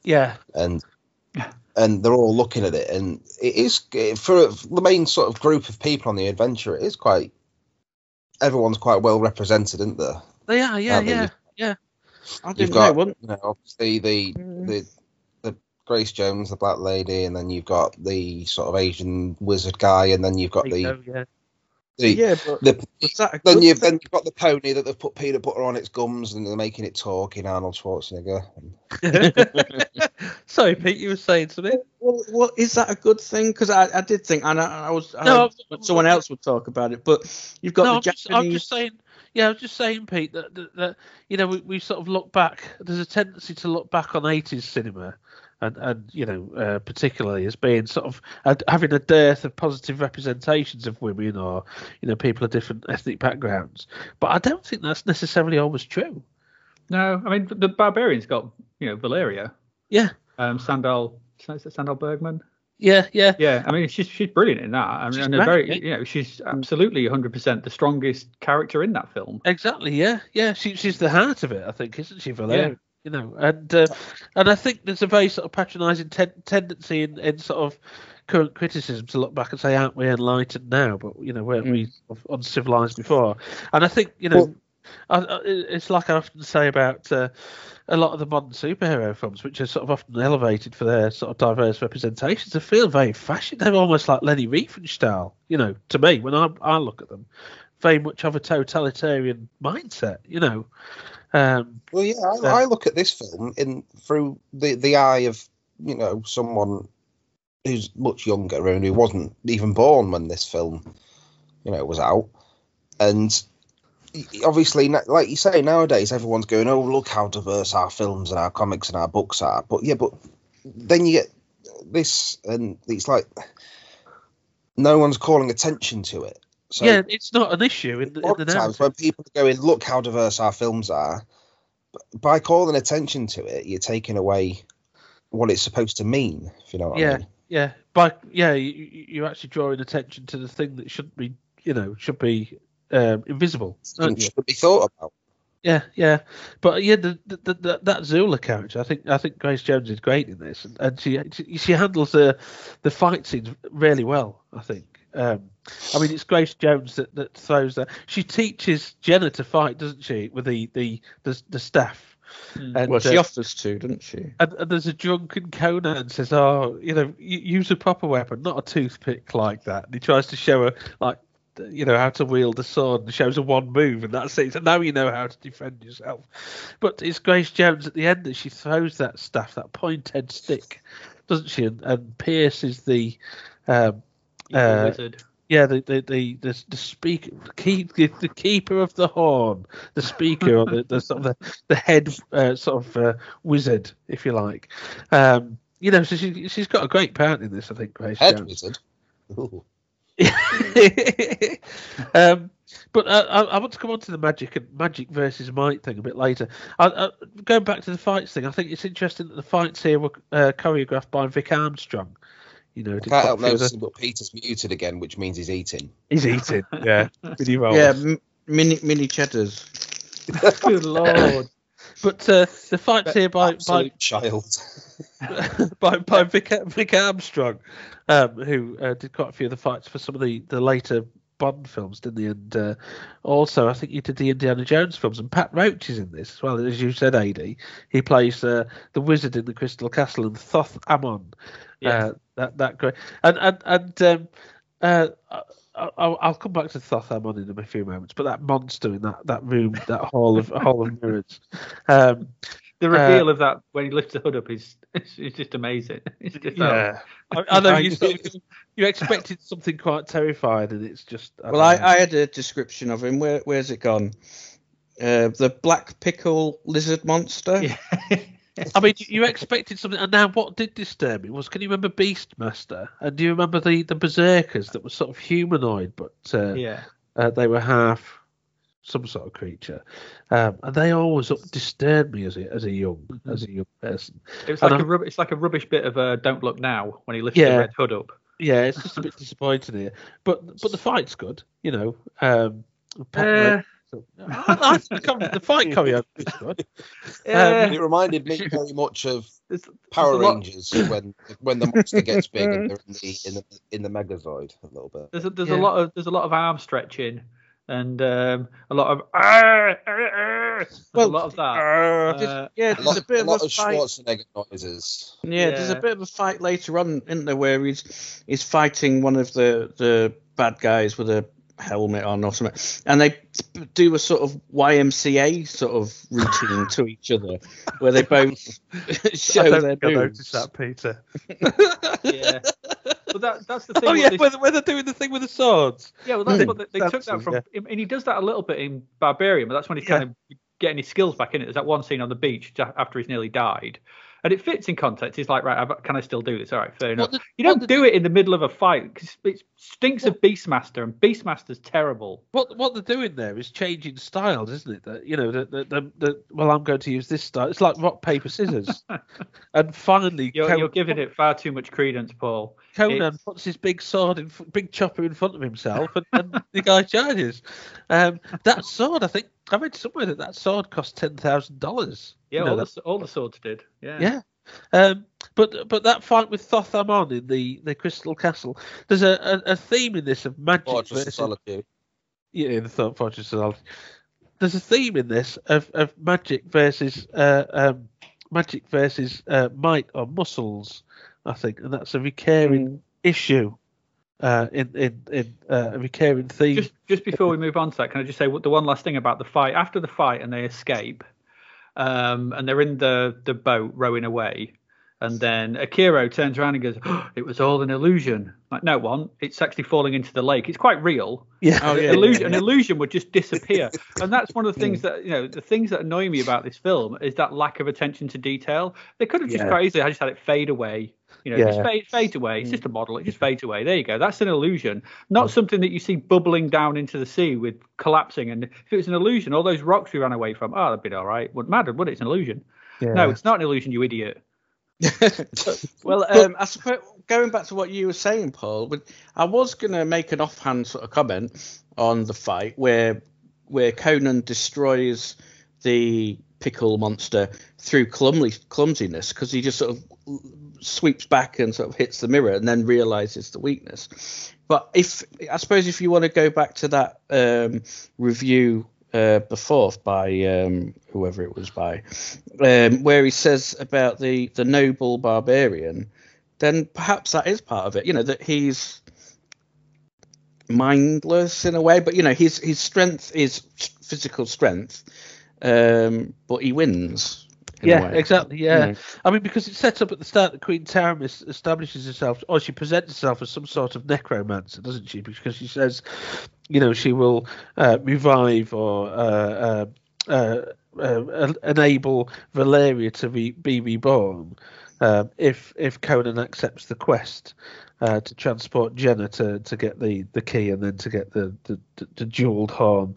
yeah, and and they're all looking at it, and it is for the main sort of group of people on the adventure. It is quite. Everyone's quite well represented, isn't there? they are. Yeah, they? yeah, yeah. I You've didn't got, know. Wasn't, you know, obviously the the the Grace Jones, the Black Lady, and then you've got the sort of Asian wizard guy, and then you've got the, Rico, yeah. the yeah, but the was that a then you've thing? then you've got the pony that they've put peanut butter on its gums and they're making it talk in Arnold Schwarzenegger. Sorry, Pete, you were saying something. Well, well, is that a good thing? Because I, I did think, and I, I was, I No, know someone else would talk about it, but you've got no, the I'm just, I'm just saying. Yeah, I was just saying, Pete, that, that, that you know we, we sort of look back. There's a tendency to look back on 80s cinema, and and you know uh, particularly as being sort of uh, having a dearth of positive representations of women or you know people of different ethnic backgrounds. But I don't think that's necessarily always true. No, I mean the Barbarian's got you know Valeria, Yeah, um, Sandahl, Sandahl Bergman? yeah, yeah. Yeah, I mean she's she's brilliant in that. I mean, She's and very you know she's absolutely 100% the strongest character in that film. Exactly. Yeah. Yeah. She, she's the heart of it, I think, isn't she, Valeria? You know, and uh, and I think there's a very sort of patronising ten- tendency in, in sort of current criticism to look back and say, "Aren't we enlightened now?" But you know, weren't we sort of uncivilized before? And I think you know, I, I, it's like I often say about uh, a lot of the modern superhero films, which are sort of often elevated for their sort of diverse representations. They feel very fashion. They're almost like Leni Riefenstahl. You know, to me, when I I look at them, very much of a totalitarian mindset. You know. Um, Well, yeah, I. I look at this film in through the the eye of you know someone who's much younger and who wasn't even born when this film, you know, was out, and obviously, like you say, nowadays everyone's going, "Oh, look how diverse our films and our comics and our books are." But yeah, but then you get this, and it's like no one's calling attention to it. So yeah, it's not an issue in, the- in the times when people are going, look how diverse our films are, by calling attention to it, you're taking away what it's supposed to mean. If you know what I Yeah, mean. yeah, but yeah, you, you're actually drawing attention to the thing that shouldn't be, you know, should be um, invisible. Should be thought about. Yeah, yeah, but yeah, the, the, the, that Zula character, I think, I think Grace Jones is great in this, and, and she she- she handles the the fight scenes really well. I think. Um, I mean, it's Grace Jones that, that throws that. She teaches Jenna to fight, doesn't she, with the the the, the staff. Mm. And, Well, she uh, offers to, doesn't she? and, and there's a drunken Conan and says, "Oh, you know, use a proper weapon, not a toothpick like that." And he tries to show her like, you know, how to wield a sword, and shows her one move, and that's it. So now you know how to defend yourself. But it's Grace Jones at the end that she throws that staff, that pointed stick, doesn't she? And, and pierces the, um, Evil uh, wizard. yeah, the the the the, the speaker, the, keep, the, the keeper of the horn, the speaker, or the, the sort of the, the head uh, sort of uh, wizard, if you like. Um, you know, so she she's got a great part in this, I think. Grace Head Jones. wizard. Um, but uh, I, I want to come on to the magic and magic versus might thing a bit later. I, I, going back to the fights thing, I think it's interesting that the fights here were uh, choreographed by Vic Armstrong. You know, I can't help a few of the- noticing, but Peter's muted again, which means he's eating. he's eating. Yeah, really well. Yeah, m- mini mini cheddars. Good lord. But uh, the fights here by by child. by, by Vic, Vic Armstrong, um, who uh, did quite a few of the fights for some of the, the later Bond films, didn't he? And uh, also, I think he did the Indiana Jones films. And Pat Roach is in this as well, as you said, Ad. He plays uh, the wizard in the Crystal Castle and Thoth Amon. Yes. Uh, that that great. And and and um, uh, I- I'll, I'll come back to Thoth Amon in a few moments. But that monster in that, that room, that hall of hall of mirrors. Um, The reveal of that when he lifts the hood up is is, is just amazing. It's just um, Yeah, I, I know you, you expected something quite terrifying, and it's just. I Well, I. I had a description of him. Where where's it gone? Uh, the black pickle lizard monster. Yeah. I mean, you expected something, and now what did disturb me was, can you remember Beastmaster? And do you remember the the berserkers that were sort of humanoid, but uh, yeah. uh, they were half some sort of creature, um, and they always disturbed me as a as a young as a young person. It was And like a rub- it's like a rubbish bit of uh, Don't Look Now when he lifts Yeah. the red hood up. Yeah, it's just a bit disappointing here, but but the fight's good, you know. Um, Pat Uh, Roach- I, I think the, com- the fight choreography is good. Yeah, It reminded me very much of there's- there's Power a Rangers when when the monster gets big and they're in the in the, in the Megazord a little bit. There's a, there's Yeah. a lot of there's a lot of arm stretching and um, a lot of "Arr, arr, arr." Well, a lot of that. Uh, yeah, A there's lot, a bit a of lot a of fight. Schwarzenegger noises. Yeah, there's a bit of a fight later on, isn't there, where he's he's fighting one of the the bad guys with a helmet on or something, and they do a sort of YMCA sort of routine to each other, where they both I show don't their think I noticed that, Peter. yeah. But that, that's the thing. Oh with yeah, this- when, when they're doing the thing with the swords. Yeah, well, that's Hmm. what they, they took that from, yeah. and he does that a little bit in Barbarian, but that's when he's Yeah. kind of getting his skills back in it. There's that one scene on the beach after he's nearly died, and it fits in context. He's like, right, can I still do this? All right, fair enough. What you don't do it in the middle of a fight because it stinks of Beastmaster, and Beastmaster's terrible. What what they're doing there is changing styles, isn't it? That you know, the, the, the, the well, I'm going to use this style. It's like rock paper scissors, and finally, You're, Con- you're giving it far too much credence, Paul. Conan it's- puts his big sword, in, big chopper in front of himself, and, and the guy charges. Um, that sword, I think I read somewhere that that sword cost ten thousand dollars. Yeah, you know, all, that- the, all the swords did. Yeah. Yeah. Um, but but that fight with Thoth Amon in the, the Crystal Castle, there's a, a, a theme in this of magic Fortress of versus Solitude. yeah, in the Thought Fortress of Solitude. There's a theme in this of, of magic versus uh, um, magic versus uh, might or muscles, I think, and that's a recurring issue uh, in in in uh, a recurring theme. Just just before we move on to that, can I just say what the one last thing about the fight? After the fight and they escape, um, and they're in the the boat rowing away. And then Akiro turns around and goes, oh, "It was all an illusion." Like, no one. It's actually falling into the lake. It's quite real. Yeah. Oh, yeah, illusion, yeah, An illusion would just disappear, and that's one of the things that you know. The things that annoy me about this film is that lack of attention to detail. They could have just Yeah. quite easily I just had it fade away. You know, Yeah. just fade, fades away. It's just a mm. model. It just fades away. There you go. That's an illusion, not mm. something that you see bubbling down into the sea with collapsing. And if it was an illusion, all those rocks we ran away from, oh, that'd be all right. Wouldn't matter, would it? It's an illusion. No, it's not an illusion, you idiot. well, um, I suppose going back to what you were saying, Paul, I was going to make an offhand sort of comment on the fight where where Conan destroys the pickle monster through clumsy, clumsiness because he just sort of sweeps back and sort of hits the mirror and then realizes the weakness. But if I suppose if you want to go back to that um, review uh, before by um, whoever it was by, um, where he says about the the noble barbarian, then perhaps that is part of it. You know that he's mindless in a way, but you know his his strength is physical strength, um, but he wins. Yeah, exactly. Yeah, Yeah. I mean because it's set up at the start that Queen Taramis establishes herself, or she presents herself as some sort of necromancer, doesn't she? Because she says, you know, she will uh, revive or uh, uh, uh, uh, enable Valeria to be, be reborn um, if if Conan accepts the quest. Uh, to transport Jenna to, to get the, the key and then to get the, the, the, the jeweled horn.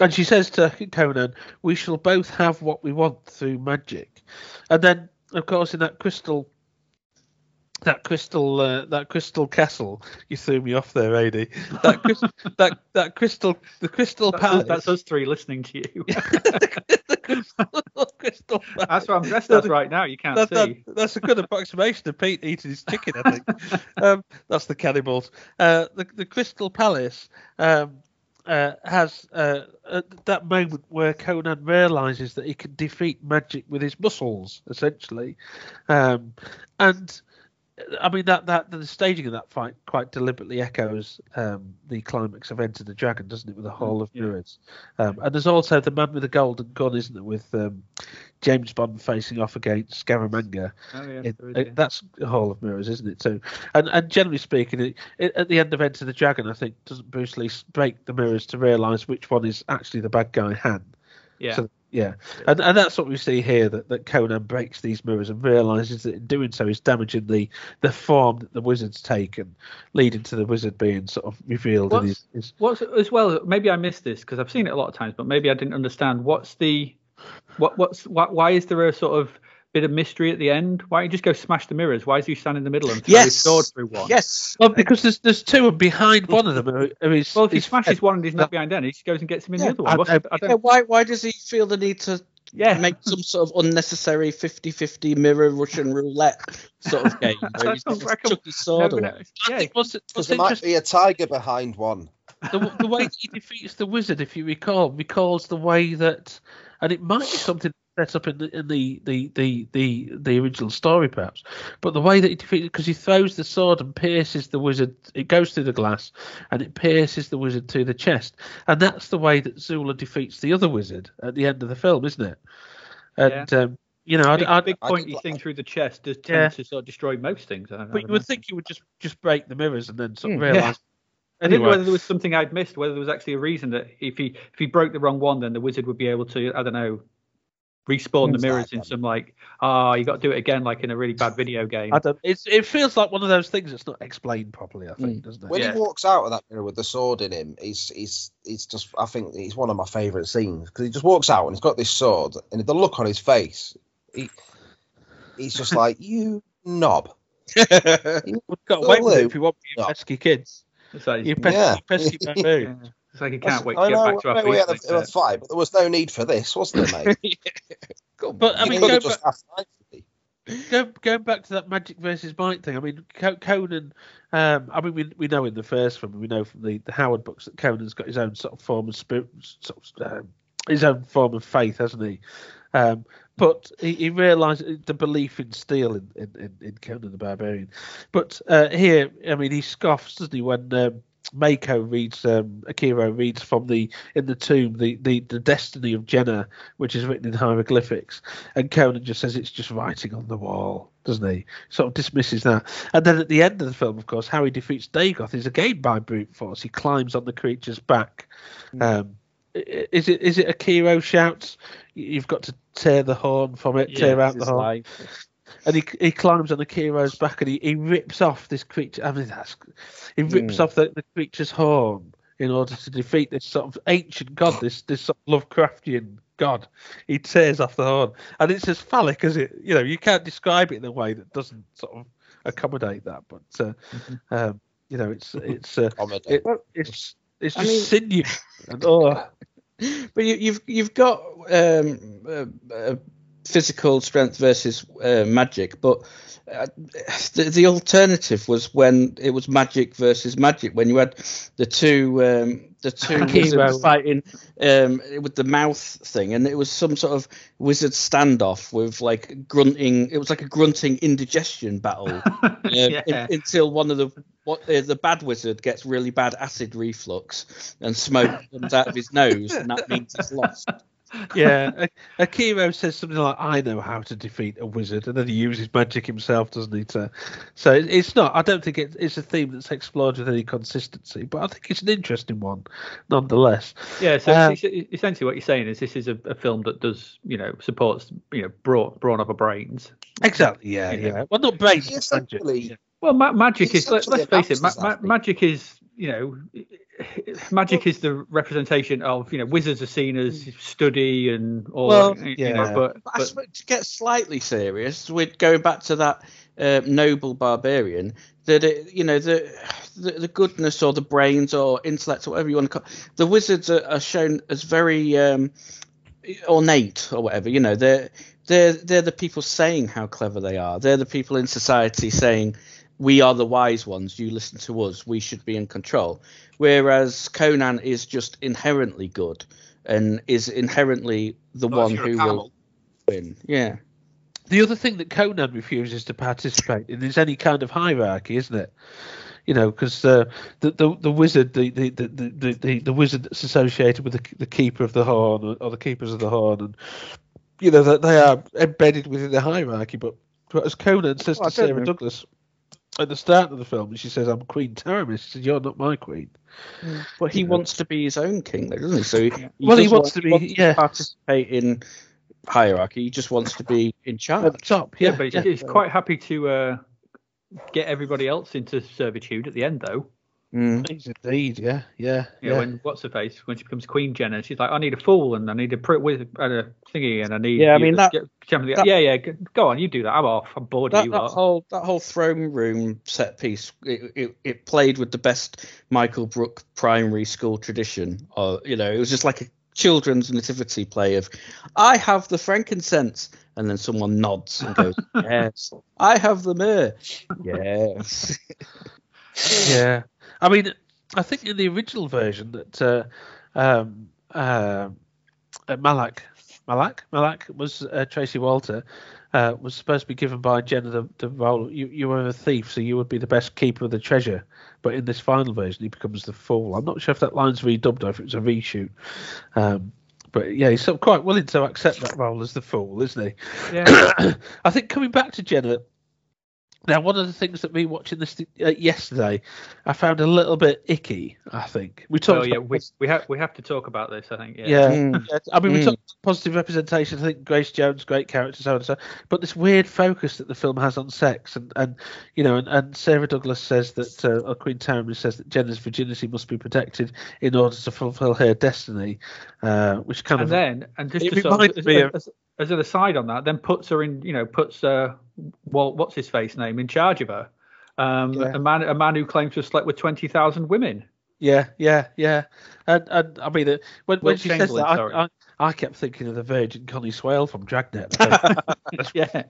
And she says to Conan, We shall both have what we want through magic. And then, of course, in that crystal. That crystal, uh, that crystal castle. You threw me off there, Adi. That, that, that crystal, the crystal That's, palace. us, that's us three listening to you. the crystal, crystal palace. That's what I'm dressed as right now. You can't That, that, see. that's a good approximation of Pete eating his chicken, I think. um, that's the cannibals. Uh, the, the Crystal Palace um, uh, has uh, uh, that moment where Conan realizes that he can defeat magic with his muscles, essentially. Um, and I mean that that the staging of that fight quite deliberately echoes um, the climax of Enter the Dragon, doesn't it, with the Hall of yeah. Mirrors? Um, and there's also the man with the golden gun, isn't it, with um, James Bond facing off against Scaramanga. Oh, yeah, It- there is, it- yeah. that's a Hall of Mirrors, isn't it? Too, and and generally speaking, it, it, at the end of Enter the Dragon, I think doesn't Bruce Lee break the mirrors to realise which one is actually the bad guy, Han. yeah. So, yeah, and and that's what we see here that, that Conan breaks these mirrors and realizes that in doing so he's damaging the the form that the wizard's taken, leading to the wizard being sort of revealed in What's- his, his What's as well? Maybe I missed this because I've seen it a lot of times, but maybe I didn't understand. What's the what? What's why, why is there a sort of bit of mystery at the end? Why don't you just go smash the mirrors? Why is he standing in the middle and throw his sword through one? Yes. well because there's there's two and behind one of them are, are his, Well, if he his- smashes one and he's not behind then, he just goes and gets him in Yeah, the other one. I- I- I Yeah, don't, why why does he feel the need to yeah. make some sort of unnecessary 50-50 mirror Russian roulette sort of game where he's I got reckon- chuck his sword No, away? no, yeah, what's, Because what's there might be a tiger behind one. the, the way that he defeats the wizard, if you recall, recalls the way that, and it might be something set up in the in the the the the, the original story, perhaps, but the way that he defeats because he throws the sword and pierces the wizard, it goes through the glass and it pierces the wizard to the chest, and that's the way that Zula defeats the other wizard at the end of the film, isn't it? And um, you know, big, I, I, big I pointy did- thing through the chest does tend Yeah. to sort of destroy most things. I, I but would you would think you would just just break the mirrors and then sort of Hmm. realize. I didn't know whether there was something I'd missed, whether there was actually a reason that if he if he broke the wrong one, then the wizard would be able to I don't know respawn the mirrors in some like ah you got to do it again like in a really bad video game. I don't. It's, it feels like one of those things that's not explained properly. I think, doesn't it? When Yeah. he walks out of that mirror with the sword in him, he's he's he's just I think he's one of my favourite scenes because he just walks out and he's got this sword and the look on his face, he he's just like you knob. We've got away with it if you want you Yeah. pesky kids. Like, You pesky, Yeah. pesky baboon. Yeah. It's like he can't wait to I get know, back to our we- we feet. had a, like a fight, but there was no need for this, wasn't there, mate? But I mean, go back, just asked go, going back to that magic versus might thing. I mean, Conan. Um, I mean, we, we know in the first film, we know from the, the Howard books that Conan's got his own sort of form of spirit, sort of, um, his own form of faith, hasn't he? Um, but he, he realised the belief in steel in, in, in, in Conan the Barbarian. But uh, here, I mean, he scoffs, doesn't he, when um, Mako reads um, Akiro reads from the in the tomb the, the the destiny of Jenna, which is written in hieroglyphics, and Conan just says it's just writing on the wall, doesn't he? Sort of dismisses that, and then at the end of the film, of course, how he defeats Dagoth is again by brute force. He climbs on the creature's back. Um, is it is it Akiro shouts? You've got to tear the horn from it, tear out the horn life. And he he climbs on Akiro's back and he, he rips off this creature. I mean, that's he rips Mm. off the, the creature's horn in order to defeat this sort of ancient god, this this sort of Lovecraftian god. He tears off the horn, and it's as phallic as it. You know, you can't describe it in a way that doesn't sort of accommodate that. But uh, um, you know, it's it's uh, it, it's it's I just mean- sinew. And, oh, But you, you've you've got um, uh, uh, physical strength versus uh, magic, but uh, the, the alternative was when it was magic versus magic. When you had the two um, the two wizards fighting um, with the mouth thing, and it was some sort of wizard standoff with like grunting. It was like a grunting indigestion battle um, Yeah. in- until one of the what uh, the bad wizard gets really bad acid reflux and smoke comes out of his nose, and that means he's lost. Yeah, A- Akiro says something like, "I know how to defeat a wizard," and then he uses magic himself, doesn't he? To, so it's not. I don't think it, it's a theme that's explored with any consistency, but I think it's an interesting one, nonetheless. Yeah, so Um, it's- it's- essentially what you're saying is this is a, a film that does, you know, supports, you know, brawn, brawn up our brains. Exactly. Yeah. Yeah. Yeah. Well, not brains. He but essentially, Well, ma- magic is, Let, let's face it, ma- ma- magic is, you know, magic is the representation of, you know, wizards are seen as study and all, Well, you yeah. know, but, But I but suppose to get slightly serious, we're going back to that uh, noble barbarian. That it, you know the, the the goodness or the brains or intellect or whatever you want to call the wizards are, are shown as very um, ornate or whatever. You know they're they're they're the people saying how clever they are. They're the people in society saying we are the wise ones. You listen to us. We should be in control. Whereas Conan is just inherently good and is inherently the Unless one who will win. Yeah. The other thing that Conan refuses to participate in is any kind of hierarchy, isn't it? You know, because uh, the, the the wizard, the the, the, the, the the wizard that's associated with the, the keeper of the horn or, or the keepers of the horn, and you know that they are embedded within the hierarchy. But but as Conan says Well, to Sarah know. Douglas at the start of the film, she says, "I'm Queen Taramis." She says, "You're not my queen." But he Yeah. wants to be his own king, though, doesn't he? So he, Well, he wants want- to be- yeah. participate in hierarchy. He just wants to be in charge, At charge. the top, yeah, yeah, but he's, yeah. he's quite happy to uh, get everybody else into servitude at the end, though. Mm. He's indeed, yeah, yeah, You know, yeah. when what's her face when she becomes Queen Jenna, she's like, I need a fool and I need a pri- wizard and a thingy and I need. Yeah, I mean, that- get- that- yeah, yeah, go on, you do that. I'm off. I'm bored of That, you. that whole that whole throne room set piece, it, it, it played with the best Michael Brook primary school tradition. Or you know, it was just like a children's nativity play of, I have the frankincense, and then someone nods and goes, Yes, I have the myrrh. Yes. Yeah, I mean, I think in the original version that uh, um, uh, uh, Malak, Malak, Malak was uh, Tracey Walter uh, was supposed to be given by Jenna the, the role. You you were a thief, so you would be the best keeper of the treasure. But in this final version, he becomes the fool. I'm not sure if that line's redubbed or if it was a reshoot. Um, but yeah, he's sort of quite willing to accept that role as the fool, isn't he? Yeah. I think coming back to Jenna, now one of the things that me watching this uh, yesterday, I found a little bit icky. I think we talked. Oh yeah, about we we have we have to talk about this. I think. Yeah. yeah, Mm. yeah, I mean, we Mm. talked about positive representation. I think Grace Jones, great character, so on and so. But this weird focus that the film has on sex, and, and you know, and, and Sarah Douglas says that, uh, or Queen Taramis says that Jenna's virginity must be protected in order to fulfil her destiny, uh, which kind And of then, and just It to sort of, reminds as, of- as, as an aside on that, then puts her in, you know, puts uh, Walt, what's his face name in charge of her. Um, Yeah. a man, a man who claims to have slept with twenty thousand women. Yeah, yeah, yeah. And and I mean, uh, when when Wilt she says that, sorry. I, I, I kept thinking of the Virgin Connie Swail from Dragnet. yeah,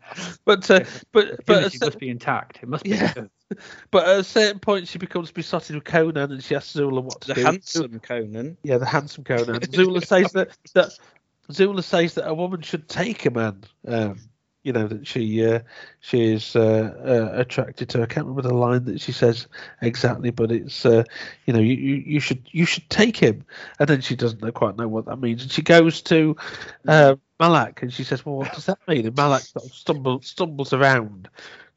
but uh, but but virginity at, must be intact. It must be. Yeah. but at a certain point, she becomes besotted with Conan, and she asks Zula what to The do. handsome Conan. Yeah, the handsome Conan. Zula says that that Zula says that a woman should take a man. Um, you know that she uh, she is uh, uh, attracted to. I can't remember the line that she says exactly, but it's uh, you know you, you, should you should take him, and then she doesn't know, quite know what that means, and she goes to uh, Malak and she says, "Well, what does that mean?" And Malak sort of stumbles stumbles around.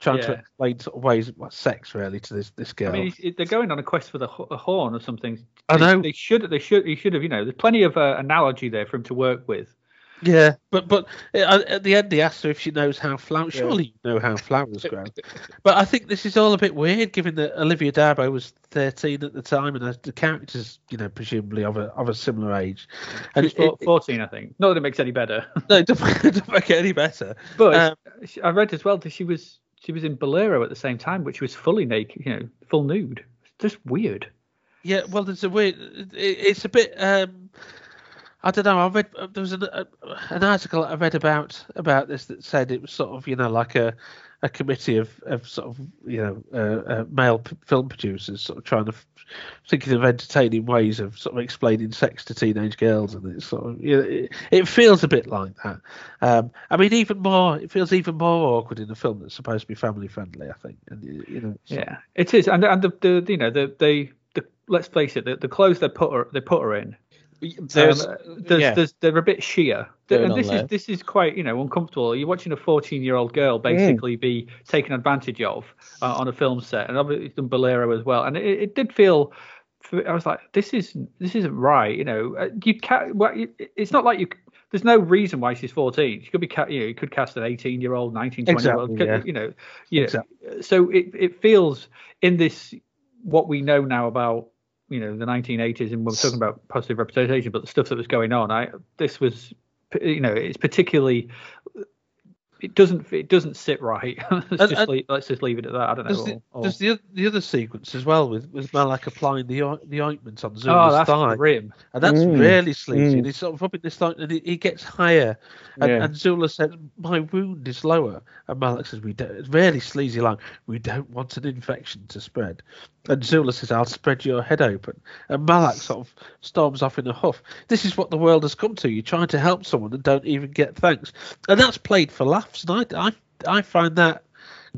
Trying to explain sort of ways of like, sex really to this this girl. I mean, they're going on a quest for the a horn or something. I They- know. They should. They should. He should have. You know, there's plenty of uh, analogy there for him to work with. Yeah, but but uh, at the end he asks her if she knows how flowers. Surely you know how flowers grow. but I think this is all a bit weird, given that Olivia d'Abo was 13 at the time, and the characters, you know, presumably of a of a similar age. And She's it, four- it, 14, I think. Not that it makes any better. no, it doesn't, it doesn't make it any better. But Um, I read as well that she was she was in Bolero at the same time, which was fully naked, you know, full nude. It's just weird. Yeah, well, there's a weird. It, it's a bit. Um, I don't know. I read there was an, a, an article I read about about this that said it was sort of you know like a a committee of, of sort of you know uh, uh, male p- film producers sort of trying to f- thinking of entertaining ways of sort of explaining sex to teenage girls and it's sort of you know, it, it feels a bit like that. Um, I mean, even more it feels even more awkward in a film that's supposed to be family friendly. I think, and you know, Yeah, it is, and and the, the you know the the, the let's face it, the, the clothes they put her they put her in. There's, um, there's, yeah. there's they're a bit sheer, Going and this is this is quite you know uncomfortable. You're watching a 14 year old girl basically be taken advantage of uh, on a film set, and obviously done Bolero as well, and it, it did feel. I was like, this is this isn't right. You know, Uh, you can't. Well, it's not like you. There's no reason why she's 14. She could be, you know, you could cast an 18 year old, 19, 20 year old. Yeah. You know, you know. Exactly. So it it feels in this what we know now about you know the 1980s and we're talking about positive representation but the stuff that was going on i this was you know it's particularly it doesn't it doesn't sit right let's And- just and- leave, let's just leave it at that i don't know the, or- or- there's the, the other sequence as well with, with Malak applying the the ointment on oh Zula's that's thigh, grim and that's Mm, really sleazy. mm. And he's sort of rubbing this thigh, and he, he gets higher, and, Yeah. and Zula says, "My wound is lower," and Malak says, "We don't." It's really sleazy line. We don't want an infection to spread. And Zula says, "I'll spread your head open." And Malak sort of storms off in a huff. This is what the world has come to. You're trying to help someone and don't even get thanks, and that's played for laughs. And I I I find that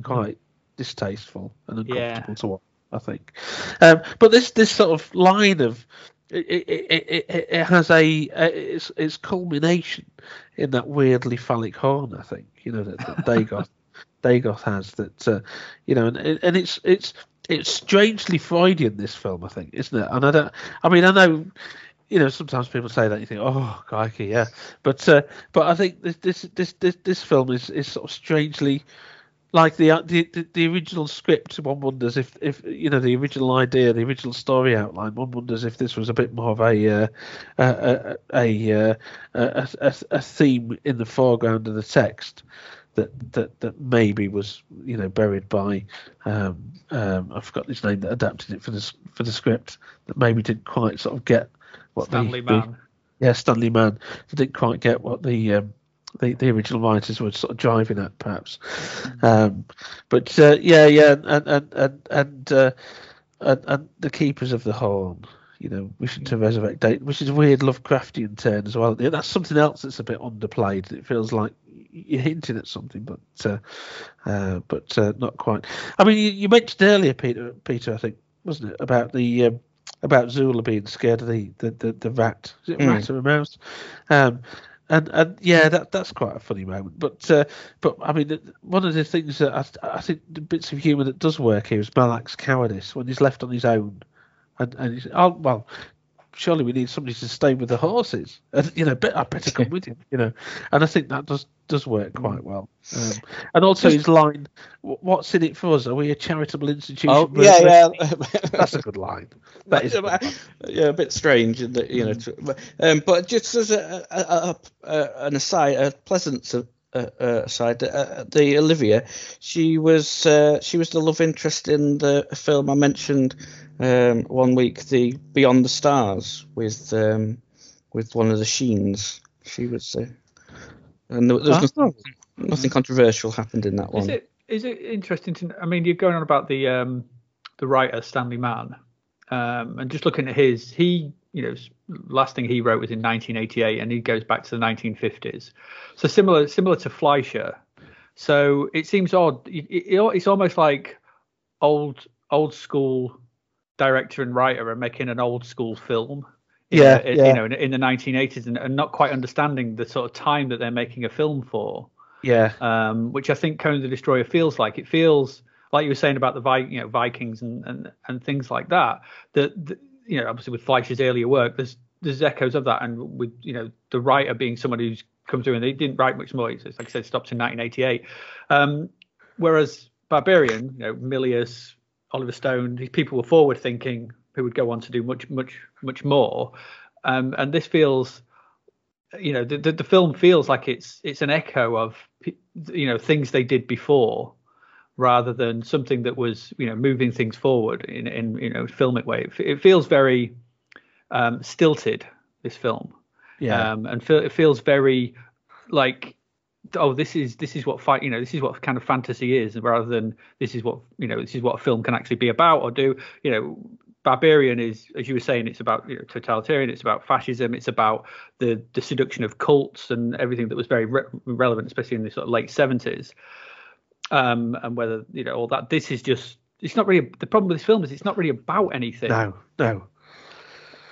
quite distasteful and Yeah. uncomfortable to watch. I think, um, but this this sort of line of it it, it, it, it has a, a its its culmination in that weirdly phallic horn. I think you know that, that Dagoth Dagoth has that uh, you know and and it's it's it's strangely Freudian this film I think isn't it? And I don't I mean I know you know, sometimes people say that you think, oh, crikey, yeah. But uh, but I think this this this this, this film is, is sort of strangely like the, uh, the the the original script. One wonders if if you know the original idea, the original story outline. One wonders if this was a bit more of a uh, a a a, uh, a a theme in the foreground of the text. That, that that maybe was you know buried by um, um, I forgot his name that adapted it for the for the script that maybe didn't quite sort of get what stanley the, the man yeah, Stanley Mann didn't quite get what the um, the, the original writers were sort of driving at, perhaps. Um, but uh, yeah, yeah, and and and and, uh, and and the keepers of the horn, you know, wishing to resurrect date, which is a weird Lovecraftian turn as well. Yeah, That's something else that's a bit underplayed. It feels like you're hinting at something, but uh, uh, but uh, not quite. I mean, you, you mentioned earlier, Peter, Peter, I think, wasn't it, about the um, about Zula being scared of the the, the, the rat. Is it a Mm. rat or a mouse? Um, and and yeah, that that's quite a funny moment. But uh, but I mean, one of the things that I, I think the bits of humour that does work here is Malak's cowardice when he's left on his own, and and he's oh well. Surely we need somebody to stay with the horses. And, you know, bet, I better come with you. You know, and I think that does does work quite well. Um, and also his line, "What's in it for us? Are we a charitable institution?" Oh yeah, yeah. That's a good line. That is a good line. yeah, a bit strange, and that, you know. but, um, but just as a, a, a, an aside, a pleasant uh, uh, aside, uh, the Olivia, she was uh, she was the love interest in the film I mentioned um, one week, the Beyond the Stars, with um, with one of the Sheens. She was, uh, and there, there was Oh. nothing, nothing controversial happened in that one. Is it is it interesting to i mean you're going on about the um the writer stanley mann um and just looking at his he you know last thing he wrote was in 1988 and he goes back to the 1950s so similar similar to fleischer So it seems odd. It, it, it's almost like old old school director and writer are making an old school film. in Yeah, yeah. you know, in, in the 1980s, and, and not quite understanding the sort of time that they're making a film for Yeah, um, which I think Conan the Destroyer feels like. It feels like you were saying about the Vi- you know Vikings and, and, and things like that. That you know, obviously with Fleischer's earlier work, there's there's echoes of that, and with you know the writer being somebody who's come through and they didn't write much more. It's like I said, stopped in 1988. Um, whereas Barbarian, you know, Milius, Oliver Stone, these people were forward thinking who would go on to do much much much more. Um, and this feels you know the, the the film feels like it's it's an echo of you know things they did before rather than something that was you know moving things forward in in you know filmic way. It, it feels very um stilted this film. Yeah, um and feel, it feels very like oh this is this is what fight you know this is what kind of fantasy is rather than this is what you know this is what a film can actually be about or do you know barbarian is as you were saying it's about you know totalitarian it's about fascism it's about the the seduction of cults and everything that was very re- relevant especially in the sort of late 70s um and whether you know all that this is just it's not really the problem with this film is it's not really about anything no, no.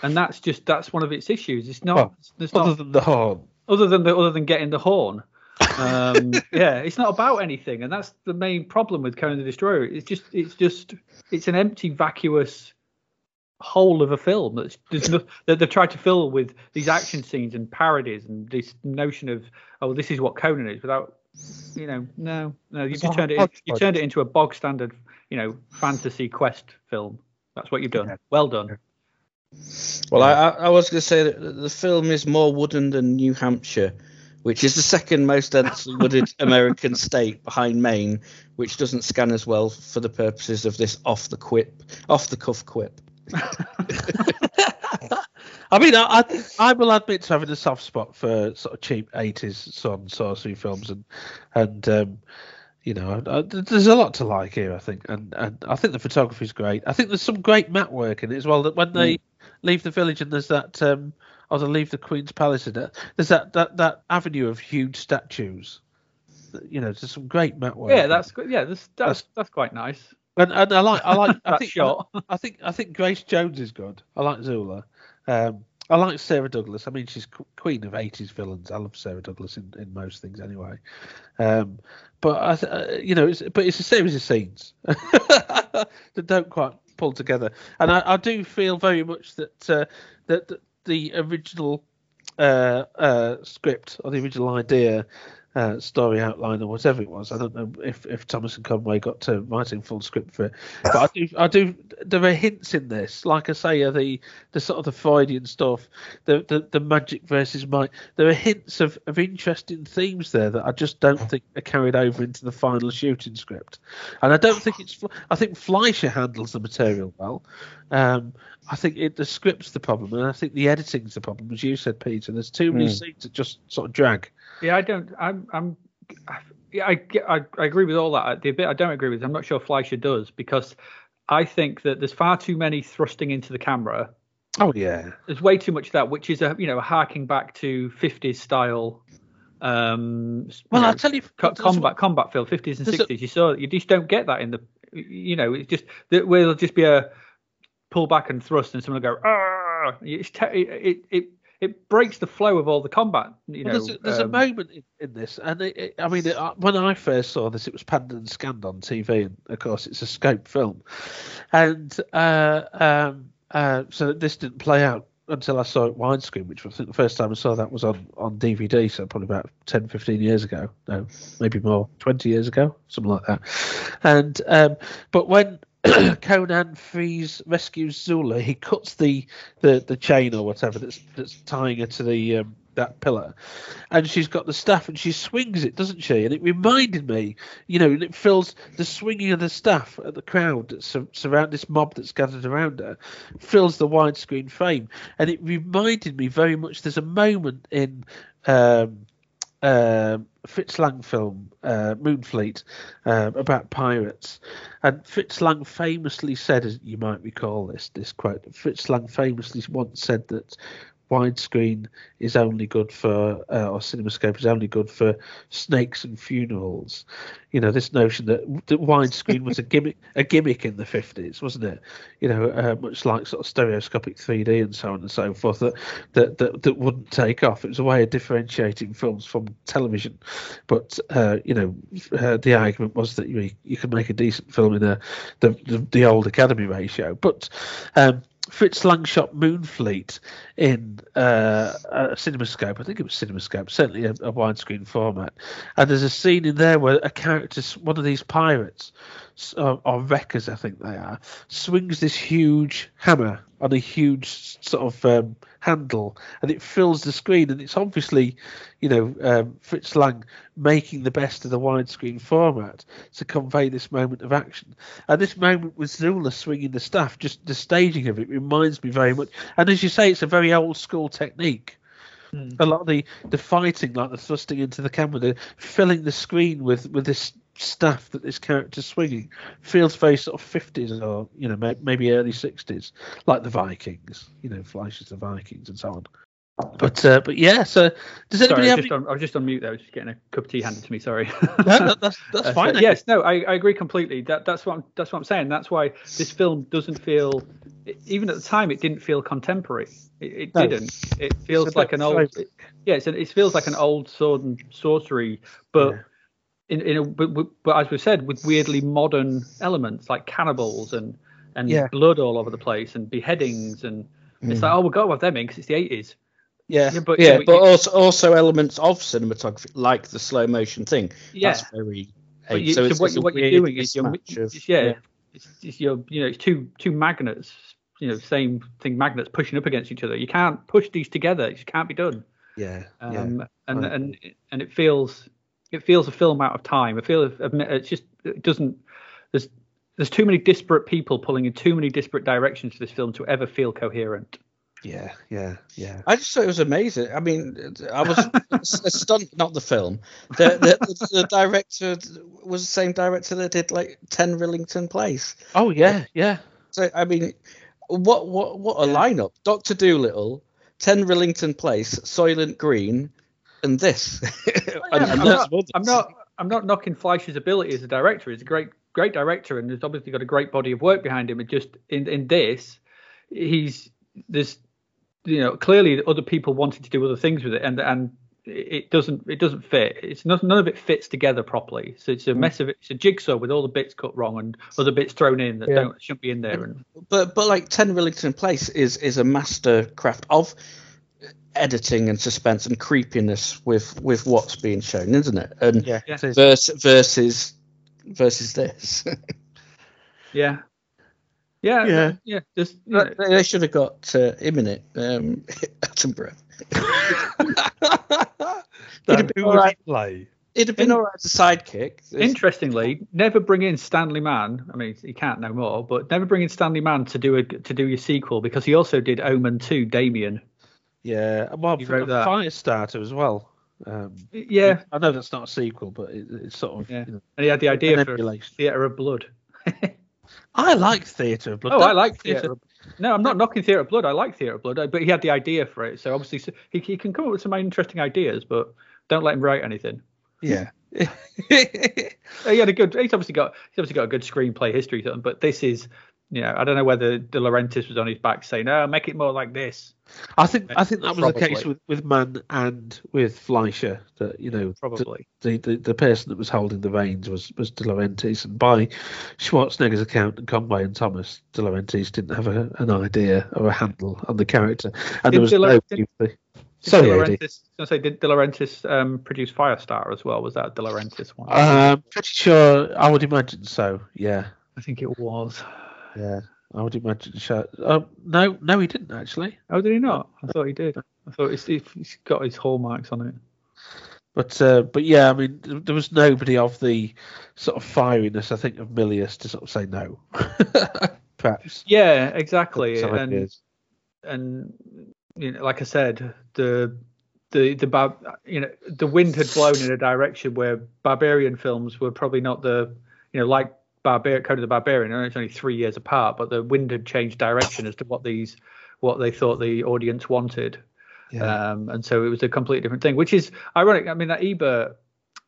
and that's just that's one of its issues it's not Well, there's not Other than the horn. other than the other than getting the horn. Um, yeah, it's not about anything, and that's the main problem with Conan the Destroyer. It's just it's just it's an empty, vacuous hole of a film that's there's no, that they've tried to fill with these action scenes and parodies and this notion of oh this is what Conan is without you know no no you just turned it you turned it into a bog standard you know fantasy quest film. That's what you've done. Yeah. Well done. Well, I, I I was going to say that the film is more wooden than New Hampshire, which is the second most densely wooded American state behind Maine, which doesn't scan as well for the purposes of this off the quip, off the cuff quip. I mean, I, I I will admit to having a soft spot for sort of cheap eighties and sorcery films, and and um, you know, I, I- there's a lot to like here. I think, and and I think the photography's great. I think there's some great matte work in it as well. That when they leave the village and there's that, um, or they leave the Queen's Palace in it, there's that that that avenue of huge statues. You know, there's some great work. Yeah, that's. Yeah, that's that's That's- that's quite nice. and, and I like I like I think shot. I think I think Grace Jones is good. I like Zula. Um, I like Sarah Douglas. I mean, she's queen of '80s villains. I love Sarah Douglas in, in most things anyway. Um, but I, uh, you know, it's, but it's a series of scenes that don't quite pull together. And I, I do feel very much that uh, that that the original uh, uh, script or the original idea. Uh, story outline or whatever it was. I don't know if, if Thomas and Conway got to writing full script for it, but I do, I do. There are hints in this, like I say, the the sort of the Freudian stuff, the the, the magic versus might. There are hints of, of interesting themes there that I just don't think are carried over into the final shooting script, and I don't think it's. I think Fleischer handles the material well. Um, I think it, the script's the problem, and I think the editing's the problem, as you said, Peter. There's too many scenes that just sort of drag. Yeah, I don't. I'm. I'm. Yeah, I, I I agree with all that. The bit I don't agree with, I'm not sure Fleischer does because I think that there's far too many thrusting into the camera. Oh yeah, There's way too much of that, which is a you know harking back to 50s style. Um, you Well, know, I'll tell you, co- there's combat combat film 50s and there's a- 60s. You saw you just don't get that in the. You know, it's just that where there'll just be a pull back and thrust, and someone will go. "Argh!" It's te- it, it it it breaks the flow of all the combat. You Well, know, there's a, there's a um, moment in, in this, and it, it, I mean, it, uh, when I first saw this, it was panned and scanned on TV, and of course, it's a scope film, and uh, um, uh, so this didn't play out until I saw it widescreen, which I think the first time I saw that was on on DVD, so probably about 10, 15 years ago, no, maybe more, 20 years ago, something like that, and um, but when Conan frees rescues Zula. He cuts the, the, the chain or whatever that's that's tying her to the um, that pillar, and she's got the staff and she swings it, doesn't she? And it reminded me, you know, and it fills the swinging of the staff at the crowd that sur- surround this mob that's gathered around her, fills the widescreen frame, and it reminded me very much. There's a moment in. Um, um, Fritz Lang film, uh, Moonfleet, uh, about pirates. And Fritz Lang famously said, as you might recall this this quote, Fritz Lang famously once said that widescreen is only good for, uh, or CinemaScope is only good for snakes and funerals. You know, this notion that, that widescreen was a gimmick, a gimmick in the 50s, wasn't it? You know, uh, much like sort of stereoscopic 3D and so on and so forth, that, that, that, that wouldn't take off. It was a way of differentiating films from television. But, uh, you know, uh, the argument was that you, you could make a decent film in a, the, the, the old Academy ratio. But, um, Fritz Lang shot Moonfleet in uh, a CinemaScope. I think it was CinemaScope, certainly a, a widescreen format. And there's a scene in there where a character, one of these pirates, or, or wreckers, I think they are, swings this huge hammer on a huge sort of um, handle, and it fills the screen. And it's obviously, you know, um, Fritz Lang making the best of the widescreen format to convey this moment of action. And this moment with Zula swinging the staff, just the staging of it reminds me very much. And as you say, it's a very old school technique. Mm. A lot of the, the fighting, like the thrusting into the camera, the filling the screen with, with this staff that this character's swinging. Feels very sort of 50s or you know maybe early 60s like the vikings you know fleischer's the vikings and so on. But uh, but yeah so does anybody sorry, have I, was on, I was just on mute there I was just getting a cup of tea handed to me sorry. No, that, that's that's uh, fine so, yes no I, I agree completely. That that's what I'm, that's what I'm saying. That's why this film doesn't feel even at the time it didn't feel contemporary. It, it no. didn't. It feels like an old it, yeah it's, it feels like an old sword and sorcery but yeah in, in a, but, but, as we said, with weirdly modern elements like cannibals and and yeah. blood all over the place and beheadings and mm. it's like oh we've got to have them in because it's the eighties. Yeah, yeah, but, yeah, but also also elements of cinematography like the slow motion thing. Yeah, that's very. You, so, so what, what you're doing is you're, of, yeah, yeah. It's, it's you're you know it's two two magnets you know same thing magnets pushing up against each other. You can't push these together. It can't be done. Yeah, um, yeah. and right. and and it feels it feels a film out of time. I feel it's just it doesn't. There's there's too many disparate people pulling in too many disparate directions for this film to ever feel coherent. Yeah, yeah, yeah. I just thought it was amazing. I mean, I was a stunned. Not the film. The, the, the, director was the same director that did like Ten Rillington Place. Oh yeah, yeah. So I mean, what what what a lineup! Doctor Dolittle, Ten Rillington Place, Soylent Green, and this. and, I'm, not, I'm, not, I'm not knocking Fleischer's ability as a director. He's a great great director and he's obviously got a great body of work behind him. It just in in this, he's there's you know clearly other people wanted to do other things with it and and it doesn't it doesn't fit. It's not, none of it fits together properly. So it's a mm. mess of it. It's a jigsaw with all the bits cut wrong and other bits thrown in that yeah. don't shouldn't be in there. And but but like Ten Rillington Place is is a master craft of editing and suspense and creepiness with with what's being shown, isn't it? And yeah, versus versus versus this. yeah. Yeah, yeah, yeah. Just they should have got uh, him in it, um, Attenborough. It'd have been all right. Play. It'd have been in, all right as a sidekick. Interestingly, never bring in Stanley Mann. I mean, he can't no more, but never bring in Stanley Mann to do a to do your sequel because he also did Omen 2, Damien. Yeah, well, you wrote that. Firestarter as well. Um, yeah, I know that's not a sequel, but it, it's sort of. Yeah. You know, and he had the idea for Theatre of Blood. I like Theatre of Blood. Oh, I like Theatre. Of... No, I'm not knocking Theatre of Blood. I like Theatre of Blood, but he had the idea for it. So obviously, he, he can come up with some interesting ideas, but don't let him write anything. Yeah. he had a good. He's obviously got. He's obviously got a good screenplay history, but this is. You know, I don't know whether De Laurentiis was on his back saying, "No, make it more like this." I think I think that was Probably. the case with, with Mann and with Fleischer. That you know, Probably. The, the, the person that was holding the reins was was De Laurentiis, and by Schwarzenegger's account, and Conway and Thomas, De Laurentiis didn't have a, an idea or a handle on the character, and did there was De no. Did, did Sorry, De Laurentiis, I say, did De Laurentiis um, produce Firestar as well? Was that De Laurentiis one? Um, pretty sure. I would imagine so. Yeah. I think it was. Yeah. I would imagine. So. Um, no, no, he didn't actually. Oh, did he not? I thought he did. I thought he's, he's got his hallmarks on it. But uh, but yeah, I mean, there was nobody of the sort of fieriness, I think, of Milius to sort of say no. Perhaps. Yeah, exactly. And and you know, like I said, the the the you know the wind had blown in a direction where barbarian films were probably not the you know like Barbar- Code of the Barbarian. I know it's only three years apart, but the wind had changed direction as to what these what they thought the audience wanted. Yeah. Um, and so it was a completely different thing, which is ironic. I mean, that Ebert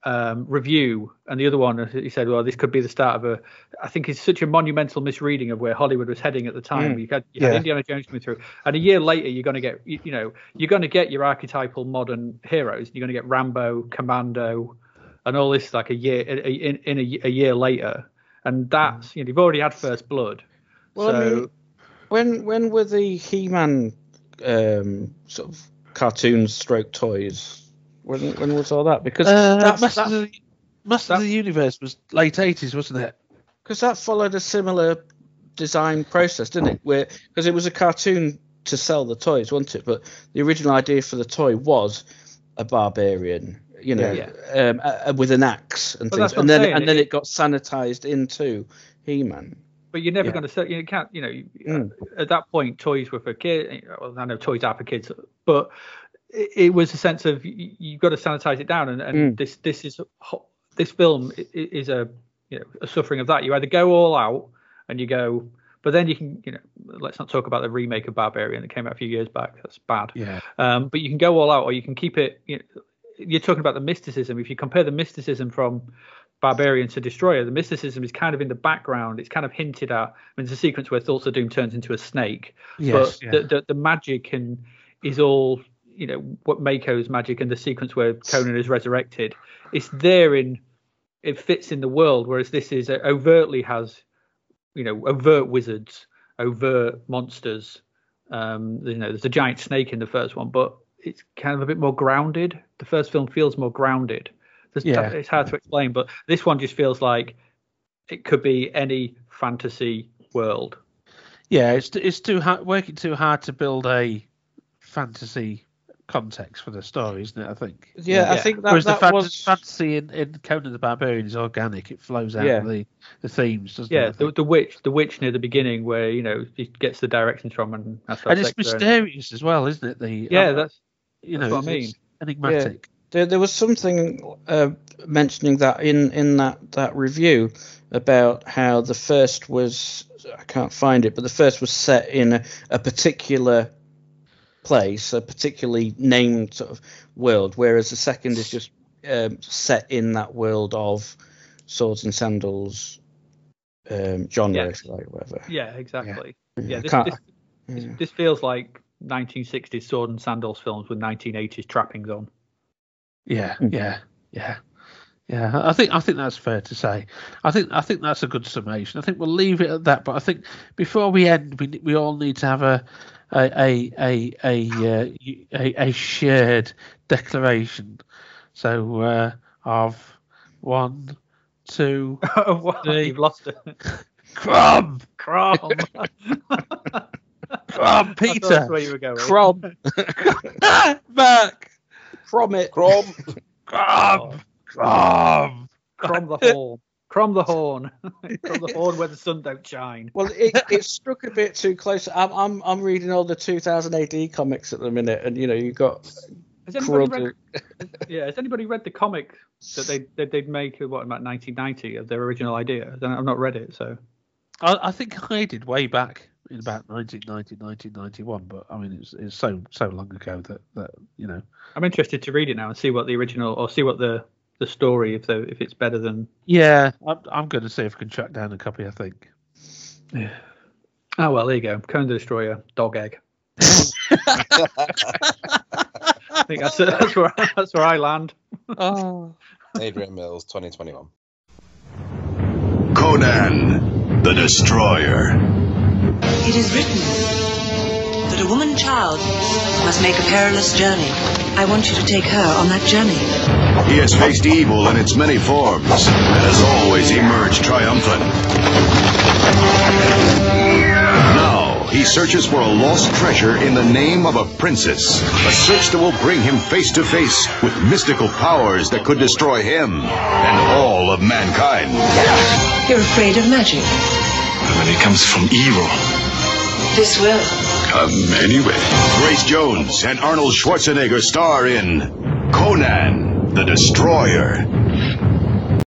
um, review and the other one, he said, well, this could be the start of a, I think it's such a monumental misreading of where Hollywood was heading at the time. Mm. You had, you had Yeah. Indiana Jones coming through, and a year later, you're going to get, you, you know, you're going to get your archetypal modern heroes. You're going to get Rambo, Commando, and all this like a year in, in a, a year later. And that's, you know, you've already had First Blood. Well, I so, mean, when when were the He-Man um, sort of cartoons, stroke toys? When when was all that? Because Uh, that, Master, that, of the, Master of the Universe was late eighties, wasn't it? because that followed a similar design process, didn't it? Where because it was a cartoon to sell the toys, wasn't it? But the original idea for the toy was a barbarian, you know, Yeah. um, uh, with an axe and Well, things, and then saying, and then it- got sanitized into He-Man. but you're never Yeah. going to say you can't you know Mm. at that point toys were for kids well, i know toys are for kids but it, it was a sense of you, you've got to sanitize it down and, and Mm. this this is this film is a you know a suffering of that you either go all out and you go but then you can you know let's not talk about the remake of barbarian that came out a few years back that's bad Yeah. um, but you can go all out or you can keep it you know, you're talking about the mysticism. If you compare the mysticism from barbarian to destroyer the mysticism is kind of in the background. It's kind of hinted at. I mean, there's a sequence where Thulsa Doom turns into a snake. Yes. but yeah. the, the the magic and is all you know what Mako's magic and the sequence where Conan is resurrected. It's there in it fits in the world whereas this is uh, overtly has you know overt wizards overt monsters. Um you know there's a giant snake in the first one but it's kind of a bit more grounded the first film feels more grounded There's, Yeah. it's hard to explain but this one just feels like it could be any fantasy world Yeah, it's it's too hard, working too hard to build a fantasy context for the story, isn't it? I think. Yeah, I think that, Whereas that the fant- was fantasy in, in Conan the Barbarian is organic; it flows out Yeah. of the, the themes, doesn't Yeah, it? I the, the witch, the witch near the beginning, where you know he gets the directions from, and that's and it's sex there. mysterious as well, isn't it? The Yeah, uh, that's you know, what I mean. enigmatic. there, there was something uh, mentioning that in in that that review about how the first was I can't find it, but the first was set in a, a particular place, a particularly named sort of world, whereas the second is just um, set in that world of swords and sandals um, genre, Yeah. if you like, whatever. yeah, exactly. Yeah, this, can't- this, this, yeah. this feels like 1960s sword and sandals films with 1980s trappings on. Yeah, Mm. yeah, yeah, yeah. I think I think that's fair to say. I think I think that's a good summation. I think we'll leave it at that. But I think before we end, we we all need to have a a a a a, uh, a, a shared declaration. So uh, of one, two, What? Three. You've lost it. Crumb, Crumb, That's Peter, where you were going. Crom, back, Crom it. Chrome. Crumb, Crumb. Oh. Crom the horn. Crom the horn. Crom the horn where the sun don't shine. Well, it, it struck a bit too close. I'm, I'm I'm reading all the 2000 AD comics at the minute, and you know you've got Has anybody read, yeah, has anybody read the comic that they that they'd make what about 1990 of their original idea? I've not read it, so I, I think I did way back in about 1990, 1991, but I mean it's it's so so long ago that that you know. I'm interested to read it now and see what the original or see what the the story if the if it's better than. Yeah, I'm I'm going to see if I can track down a copy. I think. Yeah. Oh well, there you go. Conan the Destroyer, dog egg. I think that's that's where that's where I land. oh Adrian Mills, 2021. Conan, the Destroyer. It is written that a woman child must make a perilous journey. I want you to take her on that journey. He has faced evil in its many forms and has always emerged triumphant. Now, he searches for a lost treasure in the name of a princess. A search that will bring him face to face with mystical powers that could destroy him and all of mankind. You're afraid of magic. When it comes from evil, This will. come anyway. Grace Jones and Arnold Schwarzenegger star in Conan, the Destroyer.